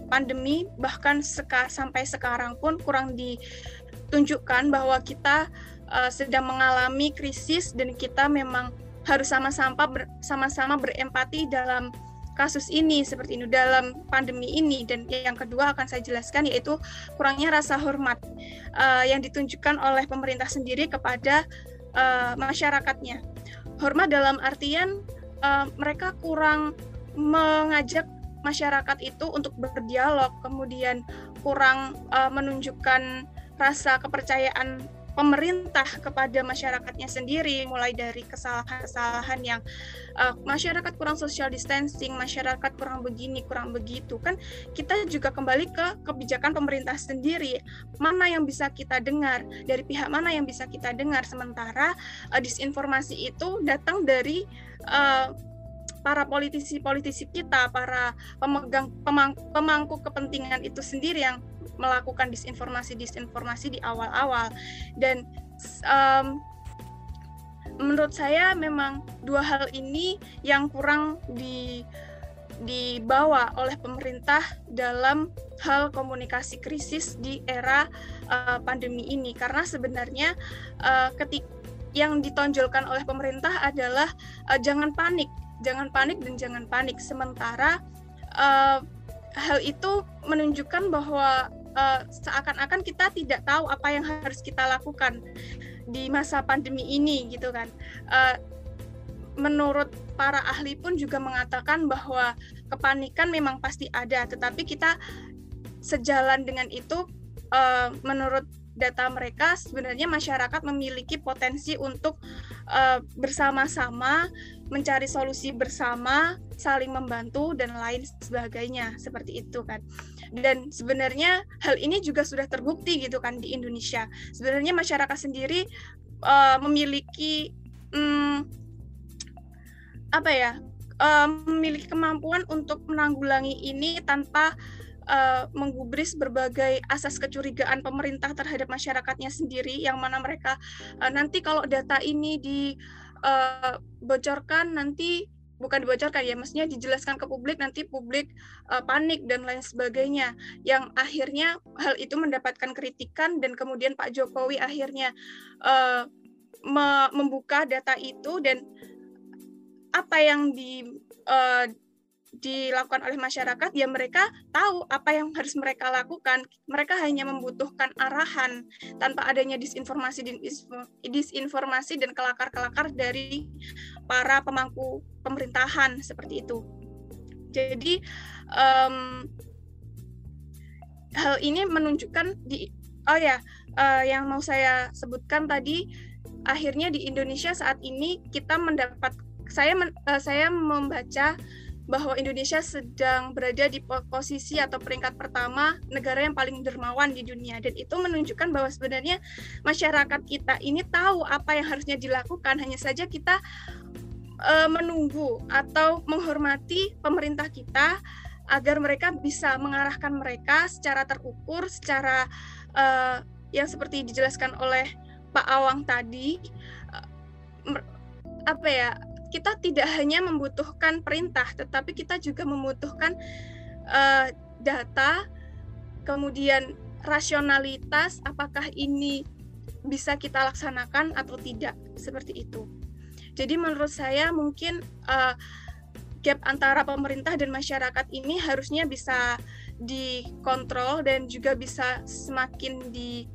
pandemi bahkan seka, sampai sekarang pun kurang ditunjukkan bahwa kita uh, sedang mengalami krisis dan kita memang harus sama-sama ber, sama-sama berempati dalam kasus ini seperti ini dalam pandemi ini. Dan yang kedua akan saya jelaskan yaitu kurangnya rasa hormat uh, yang ditunjukkan oleh pemerintah sendiri kepada uh, masyarakatnya. Hormat dalam artian uh, mereka kurang mengajak masyarakat itu untuk berdialog kemudian kurang uh, menunjukkan rasa kepercayaan pemerintah kepada masyarakatnya sendiri mulai dari kesalahan-kesalahan yang uh, masyarakat kurang social distancing, masyarakat kurang begini, kurang begitu kan kita juga kembali ke kebijakan pemerintah sendiri. Mana yang bisa kita dengar? Dari pihak mana yang bisa kita dengar? Sementara uh, disinformasi itu datang dari uh, para politisi-politisi kita, para pemegang pemang, pemangku kepentingan itu sendiri yang melakukan disinformasi-disinformasi di awal-awal. Dan um, menurut saya memang dua hal ini yang kurang di dibawa oleh pemerintah dalam hal komunikasi krisis di era uh, pandemi ini. Karena sebenarnya uh, ketik yang ditonjolkan oleh pemerintah adalah uh, jangan panik jangan panik dan jangan panik. Sementara uh, hal itu menunjukkan bahwa uh, seakan-akan kita tidak tahu apa yang harus kita lakukan di masa pandemi ini gitu kan. Uh, menurut para ahli pun juga mengatakan bahwa kepanikan memang pasti ada, tetapi kita sejalan dengan itu uh, menurut data mereka sebenarnya masyarakat memiliki potensi untuk uh, bersama-sama mencari solusi bersama, saling membantu dan lain sebagainya seperti itu kan. Dan sebenarnya hal ini juga sudah terbukti gitu kan di Indonesia. Sebenarnya masyarakat sendiri uh, memiliki um, apa ya? Uh, memiliki kemampuan untuk menanggulangi ini tanpa uh, menggubris berbagai asas kecurigaan pemerintah terhadap masyarakatnya sendiri yang mana mereka uh, nanti kalau data ini dibocorkan nanti bukan dibocorkan ya, maksudnya dijelaskan ke publik nanti publik uh, panik dan lain sebagainya. Yang akhirnya hal itu mendapatkan kritikan dan kemudian Pak Jokowi akhirnya uh, me membuka data itu dan apa yang di uh, dilakukan oleh masyarakat ya mereka tahu apa yang harus mereka lakukan. Mereka hanya membutuhkan arahan tanpa adanya disinformasi disinformasi dan kelakar-kelakar dari para pemangku pemerintahan seperti itu. Jadi um, hal ini menunjukkan di oh ya uh, yang mau saya sebutkan tadi akhirnya di Indonesia saat ini kita mendapat saya uh, saya membaca bahwa Indonesia sedang berada di posisi atau peringkat pertama negara yang paling dermawan di dunia. Dan itu menunjukkan bahwa sebenarnya masyarakat kita ini tahu apa yang harusnya dilakukan. Hanya saja kita uh, menunggu atau menghormati pemerintah kita agar mereka bisa mengarahkan mereka secara terukur secara uh, yang seperti dijelaskan oleh Pak Awang tadi uh, apa ya kita tidak hanya membutuhkan perintah, tetapi kita juga membutuhkan uh, data, kemudian rasionalitas, apakah ini bisa kita laksanakan atau tidak, seperti itu. Jadi menurut saya mungkin uh, gap antara pemerintah dan masyarakat ini harusnya bisa dikontrol dan juga bisa semakin di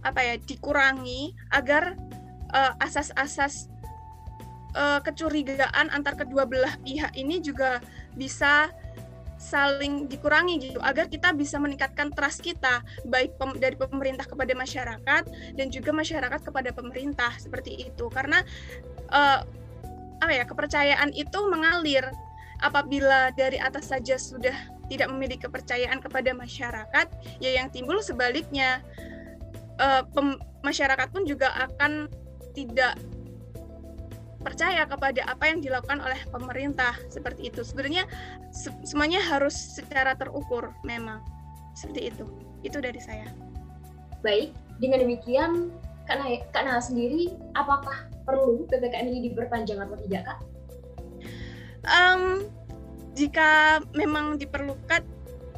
apa ya dikurangi agar asas-asas uh, kecurigaan antar kedua belah pihak ini juga bisa saling dikurangi gitu agar kita bisa meningkatkan trust kita baik pem dari pemerintah kepada masyarakat dan juga masyarakat kepada pemerintah seperti itu. Karena uh, apa ya kepercayaan itu mengalir apabila dari atas saja sudah tidak memiliki kepercayaan kepada masyarakat ya yang timbul sebaliknya uh, masyarakat pun juga akan tidak percaya kepada apa yang dilakukan oleh pemerintah seperti itu. Sebenarnya se semuanya harus secara terukur memang seperti itu. Itu dari saya. Baik, dengan demikian Kak Naya, Kak Naya sendiri apakah perlu PPKM ini diperpanjang atau tidak Kak? Um, jika memang diperlukan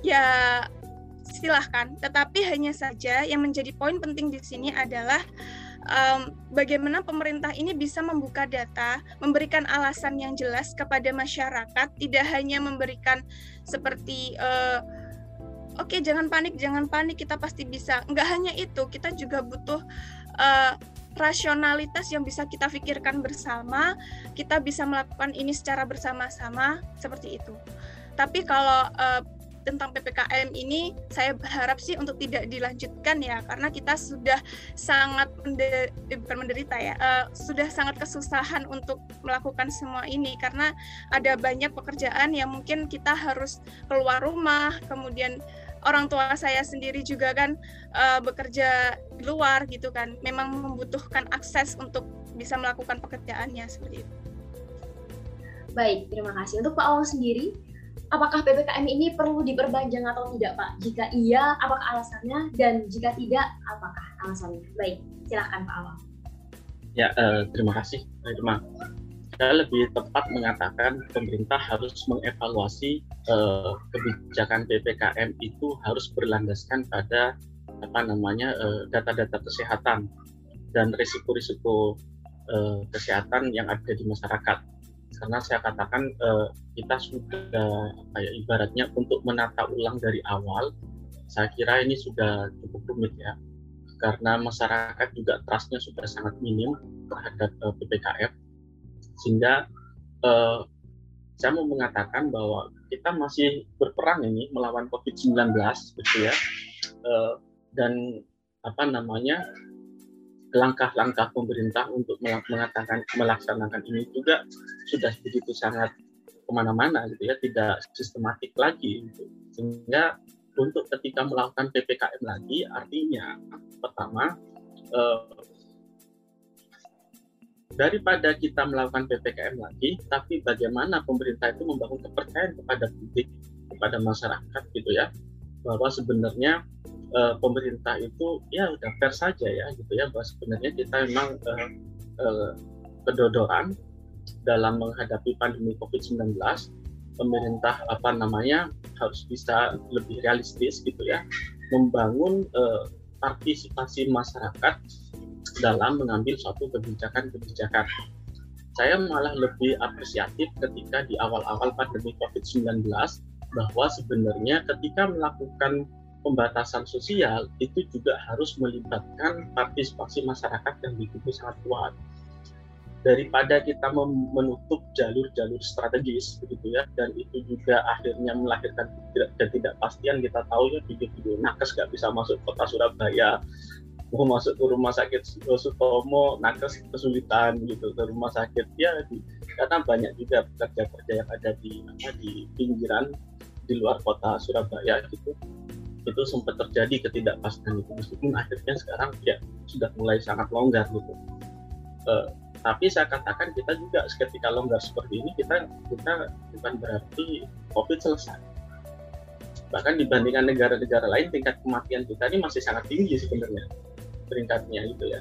ya silahkan. Tetapi hanya saja yang menjadi poin penting di sini adalah um, bagaimana pemerintah ini bisa membuka data, memberikan alasan yang jelas kepada masyarakat, tidak hanya memberikan seperti uh, oke okay, jangan panik, jangan panik, kita pasti bisa. Enggak hanya itu, kita juga butuh uh, rasionalitas yang bisa kita pikirkan bersama, kita bisa melakukan ini secara bersama-sama seperti itu. Tapi kalau uh, tentang PPKM ini saya berharap sih untuk tidak dilanjutkan ya karena kita sudah sangat menderita, eh, menderita ya uh, sudah sangat kesusahan untuk melakukan semua ini karena ada banyak pekerjaan yang mungkin kita harus keluar rumah kemudian orang tua saya sendiri juga kan uh, bekerja di luar gitu kan memang membutuhkan akses untuk bisa melakukan pekerjaannya seperti itu. Baik, terima kasih. Untuk Pak Awang sendiri, apakah PPKM ini perlu diperpanjang atau tidak Pak? Jika iya, apakah alasannya? Dan jika tidak, apakah alasannya? Baik, silahkan Pak Awang. Ya, uh, terima kasih, Irma. Saya lebih tepat mengatakan pemerintah harus mengevaluasi uh, kebijakan PPKM itu harus berlandaskan pada apa namanya eh, data-data kesehatan dan risiko-risiko uh, kesehatan yang ada di masyarakat karena saya katakan uh, kita sudah kayak ibaratnya untuk menata ulang dari awal saya kira ini sudah cukup rumit ya. Karena masyarakat juga trustnya sudah sangat minim terhadap uh, ppkm sehingga uh, saya mau mengatakan bahwa kita masih berperang ini melawan COVID-19 gitu ya. Uh, dan apa namanya langkah-langkah pemerintah untuk mengatakan melaksanakan ini juga sudah begitu sangat ke mana-mana gitu ya tidak sistematik lagi gitu. sehingga untuk ketika melakukan ppkm lagi artinya pertama eh, daripada kita melakukan ppkm lagi tapi bagaimana pemerintah itu membangun kepercayaan kepada publik kepada masyarakat gitu ya bahwa sebenarnya uh, pemerintah itu ya udah fair saja ya gitu ya bahwa sebenarnya kita memang uh, uh, kedodoran dalam menghadapi pandemi COVID-19 pemerintah apa namanya harus bisa lebih realistis gitu ya membangun uh, partisipasi masyarakat dalam mengambil suatu kebijakan-kebijakan. Saya malah lebih apresiatif ketika di awal-awal pandemi COVID-19 bahwa sebenarnya ketika melakukan pembatasan sosial itu juga harus melibatkan partisipasi masyarakat yang begitu sangat kuat. Daripada kita menutup jalur-jalur strategis begitu ya dan itu juga akhirnya melahirkan ketidakpastian kita tahu ya video-video nakes nggak bisa masuk kota Surabaya mau masuk ke rumah sakit Sutomo nakes kesulitan gitu ke rumah sakit. Ya di, karena banyak juga pekerja-pekerja yang ada di apa di pinggiran di luar kota Surabaya gitu itu sempat terjadi ketidakpastian itu. Meskipun akhirnya sekarang ya sudah mulai sangat longgar gitu. Uh, tapi saya katakan kita juga ketika longgar seperti ini kita kita bukan berarti covid selesai. Bahkan dibandingkan negara-negara lain tingkat kematian kita ini masih sangat tinggi sebenarnya peringkatnya gitu ya.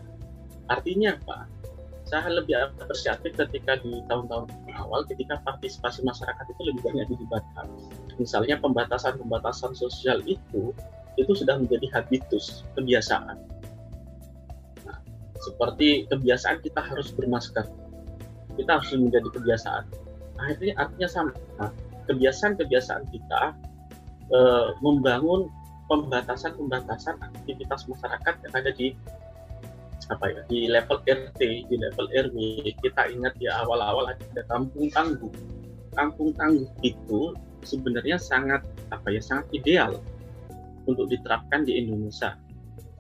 Artinya apa? Saya lebih apresiatif ketika di tahun-tahun awal ketika partisipasi masyarakat itu lebih banyak dilibatkan. Misalnya pembatasan-pembatasan sosial itu itu sudah menjadi habitus, kebiasaan. Nah, seperti kebiasaan kita harus bermasker. Kita harus menjadi kebiasaan. Akhirnya artinya sama. Kebiasaan-kebiasaan kita e, membangun pembatasan-pembatasan aktivitas masyarakat yang ada di apa ya di level RT di level RW kita ingat ya awal-awal ada kampung tangguh kampung tangguh itu sebenarnya sangat apa ya sangat ideal untuk diterapkan di Indonesia.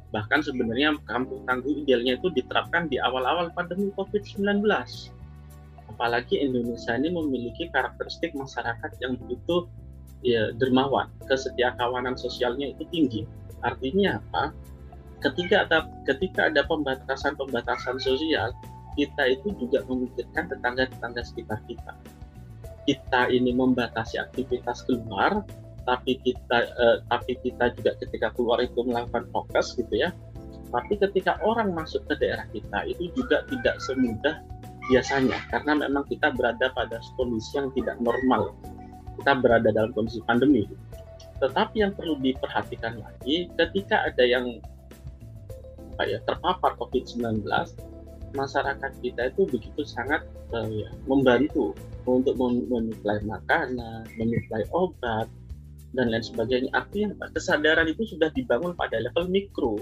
Bahkan sebenarnya kampung tangguh idealnya itu diterapkan di awal-awal pandemi COVID-19 apalagi Indonesia ini memiliki karakteristik masyarakat yang begitu ya dermawan. Kesetiakawanan sosialnya itu tinggi. Artinya apa? Ketika ada ketika ada pembatasan-pembatasan sosial, kita itu juga memikirkan tetangga-tetangga sekitar kita. Kita ini membatasi aktivitas keluar, tapi kita eh, tapi kita juga ketika keluar itu melakukan fokus gitu ya. Tapi ketika orang masuk ke daerah kita itu juga tidak semudah biasanya karena memang kita berada pada kondisi yang tidak normal. Kita berada dalam kondisi pandemi. Tetapi yang perlu diperhatikan lagi ketika ada yang apa ya terpapar COVID-19 masyarakat kita itu begitu sangat uh, ya, membantu untuk menyuplai makanan, menyuplai obat dan lain sebagainya. Artinya? Kesadaran itu sudah dibangun pada level mikro,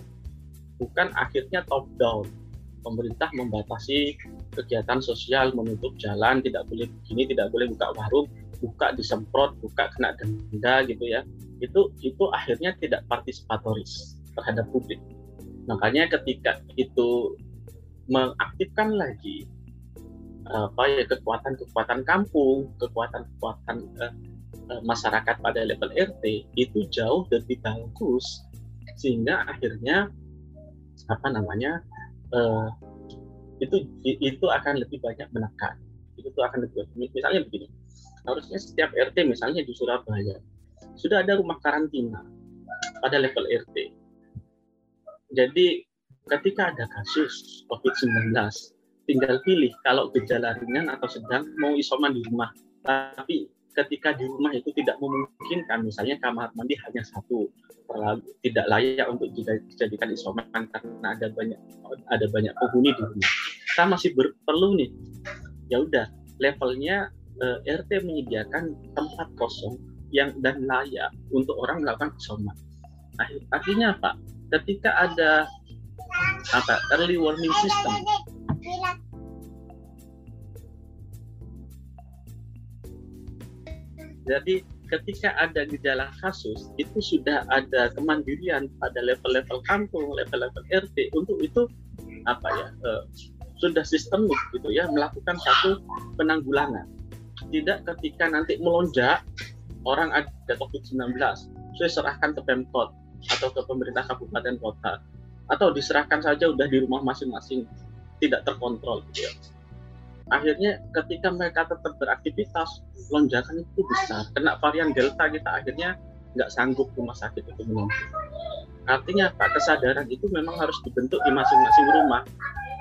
bukan akhirnya top down. Pemerintah membatasi kegiatan sosial, menutup jalan, tidak boleh begini, tidak boleh buka warung, buka disemprot, buka kena denda gitu ya. Itu itu akhirnya tidak partisipatoris terhadap publik makanya ketika itu mengaktifkan lagi apa ya kekuatan-kekuatan kampung, kekuatan-kekuatan uh, uh, masyarakat pada level RT itu jauh lebih bagus. Sehingga akhirnya apa namanya uh, itu itu akan lebih banyak menekan. Itu akan lebih misalnya begini harusnya setiap RT misalnya di Surabaya sudah ada rumah karantina pada level RT jadi ketika ada kasus COVID-19, tinggal pilih kalau gejala ringan atau sedang mau isoman di rumah. Tapi ketika di rumah itu tidak memungkinkan, misalnya kamar mandi hanya satu, tidak layak untuk dijadikan isoman karena ada banyak ada banyak penghuni di rumah. Kita masih perlu nih, ya udah levelnya eh, RT menyediakan tempat kosong yang dan layak untuk orang melakukan isoman. Nah, artinya apa? ketika ada apa early warning system jadi ketika ada gejala kasus itu sudah ada kemandirian pada level-level kampung, level-level RT untuk itu apa ya uh, sudah sistemik gitu ya melakukan satu penanggulangan. Tidak ketika nanti melonjak orang ada COVID-19, saya serahkan ke Pemkot atau ke pemerintah kabupaten kota. Atau diserahkan saja udah di rumah masing-masing tidak terkontrol gitu ya. Akhirnya ketika mereka tetap beraktivitas lonjakan itu besar. Kena varian delta kita akhirnya nggak sanggup rumah sakit itu menunggu. Artinya apa? Kesadaran itu memang harus dibentuk di masing-masing rumah,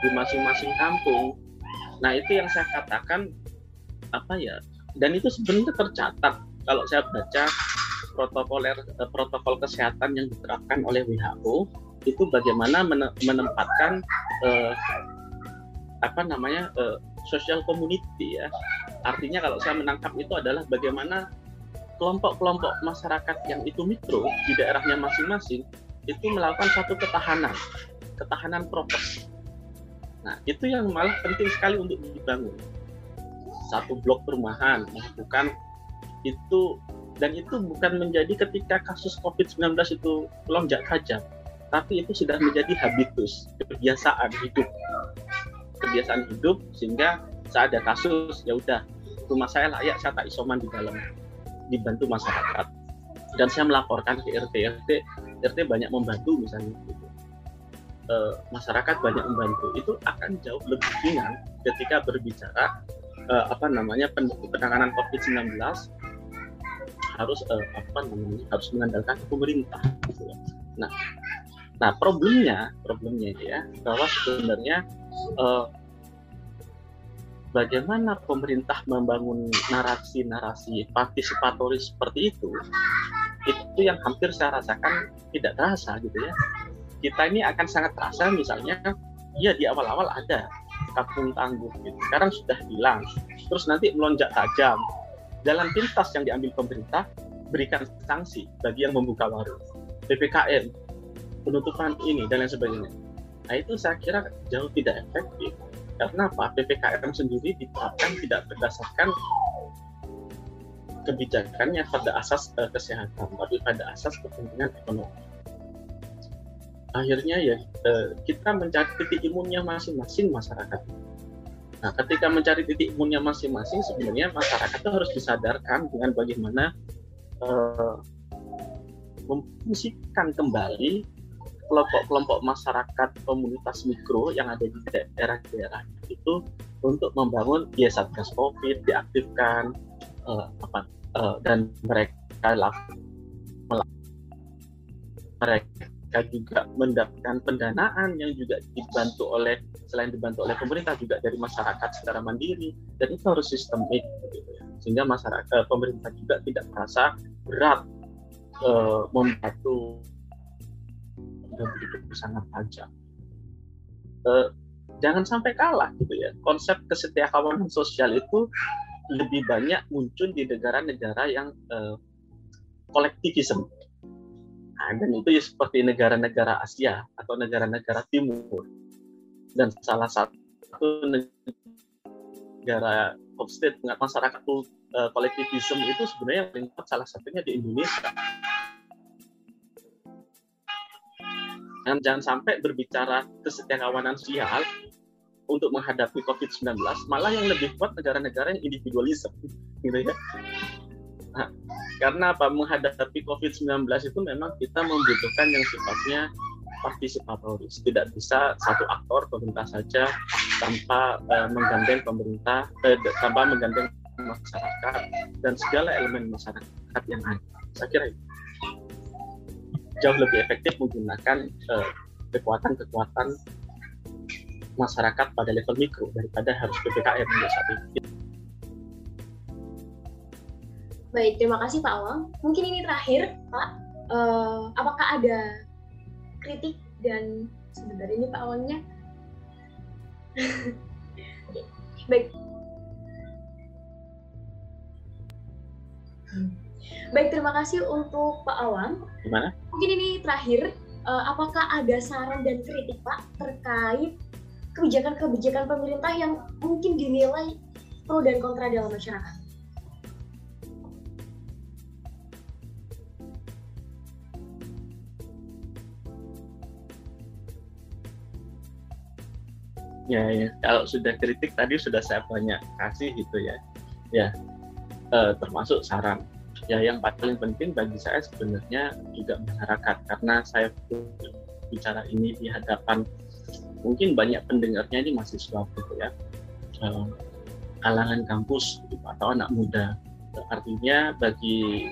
di masing-masing kampung. Nah itu yang saya katakan apa ya? Dan itu sebenarnya tercatat kalau saya baca protokoler eh, protokol kesehatan yang diterapkan oleh WHO itu bagaimana menempatkan eh, apa namanya eh, social community ya. Artinya kalau saya menangkap itu adalah bagaimana kelompok-kelompok masyarakat yang itu mikro di daerahnya masing-masing itu melakukan satu ketahanan ketahanan prokes. Nah itu yang malah penting sekali untuk dibangun. Satu blok perumahan melakukan itu dan itu bukan menjadi ketika kasus COVID-19 itu melonjak tajam, tapi itu sudah menjadi habitus, kebiasaan hidup. Kebiasaan hidup sehingga saat ada kasus ya udah rumah saya layak saya tak isoman di dalam dibantu masyarakat dan saya melaporkan ke RT RT RT banyak membantu misalnya gitu. E, masyarakat banyak membantu itu akan jauh lebih ringan ketika berbicara e, apa namanya penanganan COVID-19 harus uh, apa namanya harus mengandalkan pemerintah gitu ya. Nah, nah problemnya problemnya ya bahwa sebenarnya uh, bagaimana pemerintah membangun narasi-narasi partisipatoris seperti itu itu yang hampir saya rasakan tidak terasa gitu ya. Kita ini akan sangat terasa misalnya ya di awal-awal ada kampung tangguh gitu sekarang sudah hilang terus nanti melonjak tajam jalan pintas yang diambil pemerintah berikan sanksi bagi yang membuka warung PPKM penutupan ini dan lain sebagainya. Nah itu saya kira jauh tidak efektif karena apa? PPKM sendiri diterapkan tidak berdasarkan kebijakannya pada asas uh, kesehatan, tapi pada asas kepentingan ekonomi. Akhirnya ya uh, kita mencari titik imunnya masing-masing masyarakat. Nah, ketika mencari titik imunnya masing-masing, sebenarnya masyarakat itu harus disadarkan dengan bagaimana uh, memfungsikan kembali kelompok-kelompop masyarakat komunitas mikro yang ada di daerah-daerah itu untuk membangun ya satgas covid diaktifkan uh, apa uh, dan mereka lah mereka juga mendapatkan pendanaan yang juga dibantu oleh selain dibantu oleh pemerintah juga dari masyarakat secara mandiri dan itu harus sistemik gitu ya. sehingga masyarakat uh, pemerintah juga tidak merasa berat uh, membantu dan begitu sangat tajam. Uh, jangan sampai kalah gitu ya. Konsep kesetiakawanan sosial itu lebih banyak muncul di negara-negara yang uh, kolektivisme. Nah, dan itu ya seperti negara-negara Asia atau negara-negara Timur. Dan salah satu negara state masyarakat uh, kolektivisme itu sebenarnya yang salah satunya di Indonesia. Dan jangan sampai berbicara kesetiakawanan sosial untuk menghadapi COVID-19, malah yang lebih kuat negara-negara yang individualisme, gitu ya. Nah, karena apa? Menghadapi COVID-19 itu memang kita membutuhkan yang sifatnya partisipatoris. Tidak bisa satu aktor pemerintah saja tanpa uh, menggandeng pemerintah, eh, tanpa menggandeng masyarakat dan segala elemen masyarakat yang ada. Saya kira itu jauh lebih efektif menggunakan uh, kekuatan-kekuatan masyarakat pada level mikro daripada harus PPKM untuk saat ini. Baik, terima kasih Pak Awang. Mungkin ini terakhir, Pak. Uh, apakah ada kritik dan sebentar ini Pak Awangnya? Baik. Baik, terima kasih untuk Pak Awang. Gimana? Mungkin ini terakhir, uh, apakah ada saran dan kritik Pak terkait kebijakan-kebijakan pemerintah yang mungkin dinilai pro dan kontra dalam masyarakat? Ya, ya, kalau sudah kritik tadi sudah saya banyak kasih gitu ya. Ya, eh, termasuk saran ya yang paling penting bagi saya sebenarnya juga masyarakat. Karena saya bicara ini di hadapan mungkin banyak pendengarnya ini mahasiswa gitu ya. Uh, kalangan kampus gitu, atau anak muda. Artinya bagi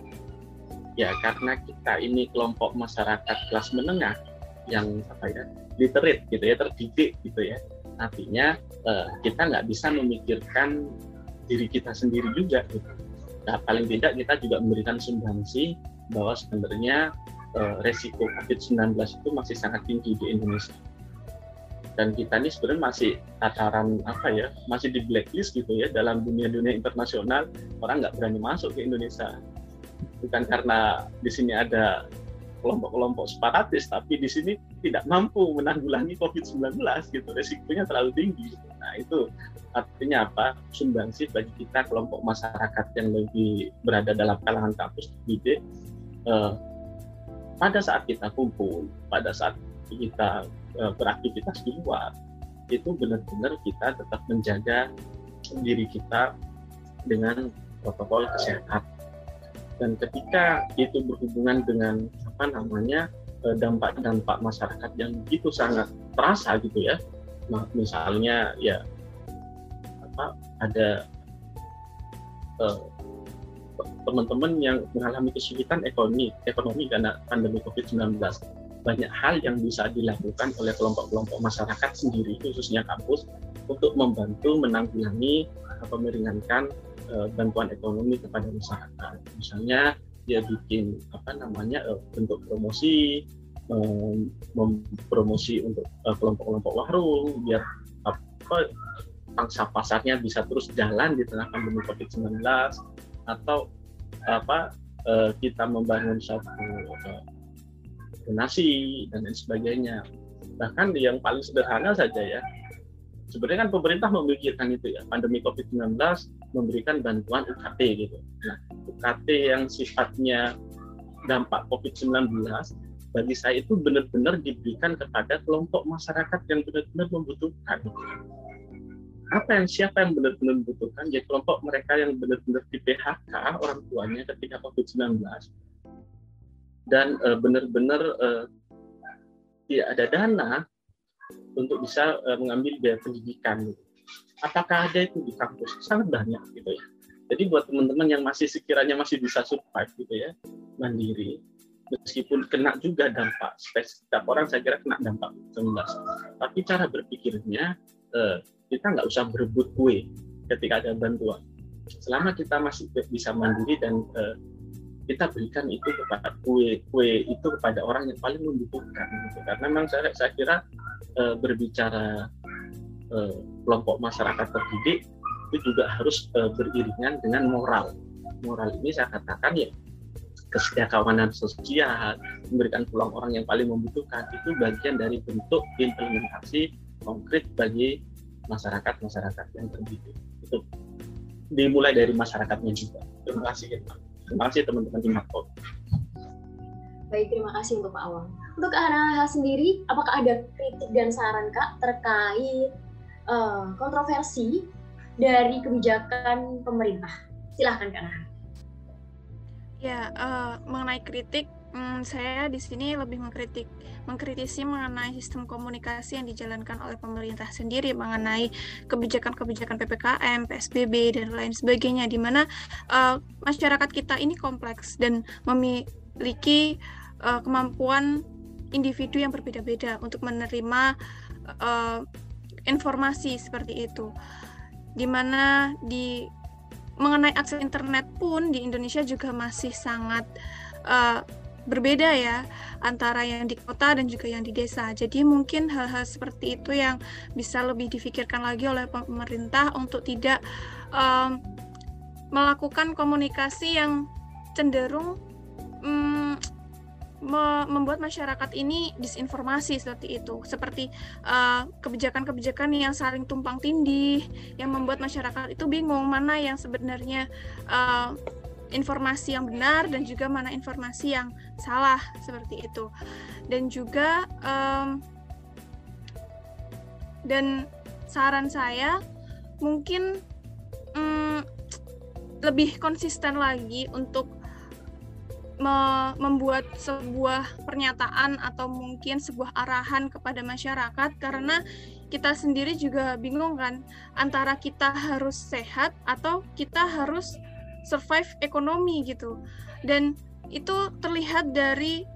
ya karena kita ini kelompok masyarakat kelas menengah yang apa ya literate gitu ya terdidik gitu ya. Artinya uh, kita nggak bisa memikirkan diri kita sendiri juga gitu Nah, paling tidak kita juga memberikan sumbangsi bahwa sebenarnya uh, resiko COVID-19 itu masih sangat tinggi di Indonesia. Dan kita ini sebenarnya masih tataran apa ya, masih di blacklist gitu ya dalam dunia-dunia internasional orang nggak berani masuk ke Indonesia. Bukan karena di sini ada kelompok-kelompok separatis, tapi di sini tidak mampu menanggulangi COVID-19 gitu, resikonya terlalu tinggi. Nah itu artinya apa? Sumbangsi bagi kita kelompok masyarakat yang lebih berada dalam kalangan kampus didik eh, pada saat kita kumpul, pada saat kita eh, beraktivitas di luar, itu benar-benar kita tetap menjaga diri kita dengan protokol kesehatan dan ketika itu berhubungan dengan apa namanya eh, dampak-dampak masyarakat yang begitu sangat terasa gitu ya misalnya ya apa ada uh, teman-teman yang mengalami kesulitan ekonomi ekonomi karena pandemi COVID-19 banyak hal yang bisa dilakukan oleh kelompok-kelompok masyarakat sendiri khususnya kampus untuk membantu menanggulangi atau meringankan uh, bantuan ekonomi kepada masyarakat. Misalnya dia bikin apa namanya uh, bentuk promosi, um, mempromosi untuk uh, kelompok-kelompok warung biar apa pangsa pasarnya bisa terus jalan di tengah pandemi COVID-19 atau apa uh, kita membangun satu uh, donasi dan lain sebagainya. Bahkan yang paling sederhana saja ya, sebenarnya kan pemerintah memikirkan itu ya, pandemi COVID-19 memberikan bantuan UKT gitu. Nah, UKT yang sifatnya dampak COVID-19 bagi saya itu benar-benar diberikan kepada kelompok masyarakat yang benar-benar membutuhkan. Apa yang siapa yang benar-benar membutuhkan? Ya kelompok mereka yang benar-benar di PHK orang tuanya ketika COVID-19 dan uh, benar-benar uh, tidak ada dana untuk bisa uh, mengambil biaya pendidikan. Apakah ada itu di kampus? Sangat banyak gitu ya. Jadi buat teman-teman yang masih sekiranya masih bisa survive gitu ya, mandiri, meskipun kena juga dampak, setiap orang saya kira kena dampak 19. Tapi cara berpikirnya uh, kita nggak usah berebut kue ketika ada bantuan. Selama kita masih bisa mandiri dan uh, kita berikan itu kepada kue kue itu kepada orang yang paling membutuhkan gitu. karena memang saya, saya kira e, berbicara e, kelompok masyarakat terdidik itu juga harus e, beriringan dengan moral moral ini saya katakan ya kesetiakawanan sosial memberikan peluang orang yang paling membutuhkan itu bagian dari bentuk implementasi konkret bagi masyarakat masyarakat yang terdidik itu dimulai dari masyarakatnya juga terima kasih ya. Terima kasih teman-teman di Markot. Baik, terima kasih untuk Pak Awang. Untuk Hana sendiri, apakah ada kritik dan saran Kak terkait uh, kontroversi dari kebijakan pemerintah? Silahkan Kak. Ya, uh, mengenai kritik, um, saya di sini lebih mengkritik mengkritisi mengenai sistem komunikasi yang dijalankan oleh pemerintah sendiri mengenai kebijakan-kebijakan PPKM, PSBB dan lain sebagainya di mana uh, masyarakat kita ini kompleks dan memiliki uh, kemampuan individu yang berbeda-beda untuk menerima uh, informasi seperti itu. Di mana di mengenai akses internet pun di Indonesia juga masih sangat uh, berbeda ya antara yang di kota dan juga yang di desa. Jadi mungkin hal-hal seperti itu yang bisa lebih difikirkan lagi oleh pemerintah untuk tidak um, melakukan komunikasi yang cenderung um, membuat masyarakat ini disinformasi seperti itu, seperti kebijakan-kebijakan uh, yang saling tumpang tindih, yang membuat masyarakat itu bingung mana yang sebenarnya uh, informasi yang benar dan juga mana informasi yang salah seperti itu. Dan juga um, dan saran saya mungkin um, lebih konsisten lagi untuk me membuat sebuah pernyataan atau mungkin sebuah arahan kepada masyarakat karena kita sendiri juga bingung kan antara kita harus sehat atau kita harus survive ekonomi gitu. Dan itu terlihat dari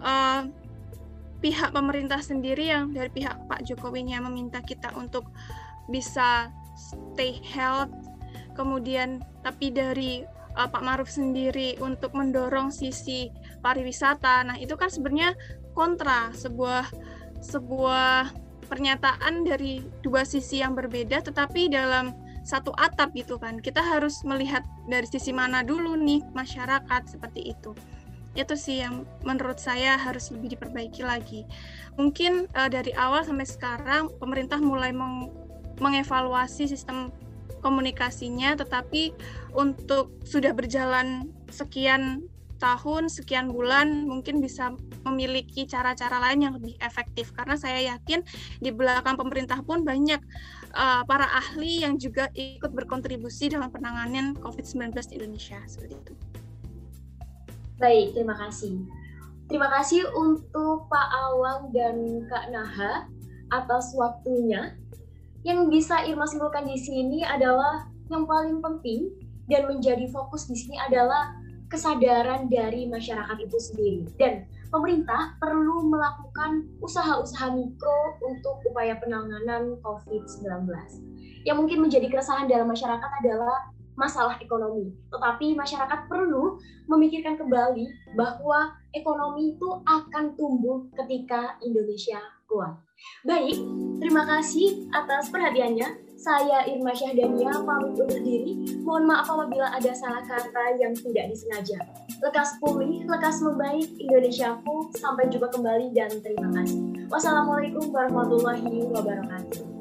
uh, pihak pemerintah sendiri yang dari pihak Pak Jokowinya meminta kita untuk bisa stay health. Kemudian tapi dari uh, Pak Maruf sendiri untuk mendorong sisi pariwisata nah itu kan sebenarnya kontra sebuah sebuah pernyataan dari dua sisi yang berbeda tetapi dalam satu atap gitu kan. Kita harus melihat dari sisi mana dulu nih masyarakat seperti itu. Itu sih yang menurut saya harus lebih diperbaiki lagi. Mungkin uh, dari awal sampai sekarang pemerintah mulai meng mengevaluasi sistem komunikasinya, tetapi untuk sudah berjalan sekian tahun, sekian bulan, mungkin bisa memiliki cara-cara lain yang lebih efektif. Karena saya yakin di belakang pemerintah pun banyak uh, para ahli yang juga ikut berkontribusi dalam penanganan COVID-19 di Indonesia. Seperti itu. Baik, terima kasih. Terima kasih untuk Pak Awang dan Kak Naha atas waktunya. Yang bisa Irma simpulkan di sini adalah yang paling penting dan menjadi fokus di sini adalah kesadaran dari masyarakat itu sendiri dan pemerintah perlu melakukan usaha-usaha mikro untuk upaya penanganan COVID-19. Yang mungkin menjadi keresahan dalam masyarakat adalah masalah ekonomi. Tetapi masyarakat perlu memikirkan kembali bahwa ekonomi itu akan tumbuh ketika Indonesia kuat. Baik, terima kasih atas perhatiannya. Saya Irma Syahdania pamit undur diri. Mohon maaf apabila ada salah kata yang tidak disengaja. Lekas pulih, lekas membaik, Indonesiaku. Sampai jumpa kembali dan terima kasih. Wassalamualaikum warahmatullahi wabarakatuh.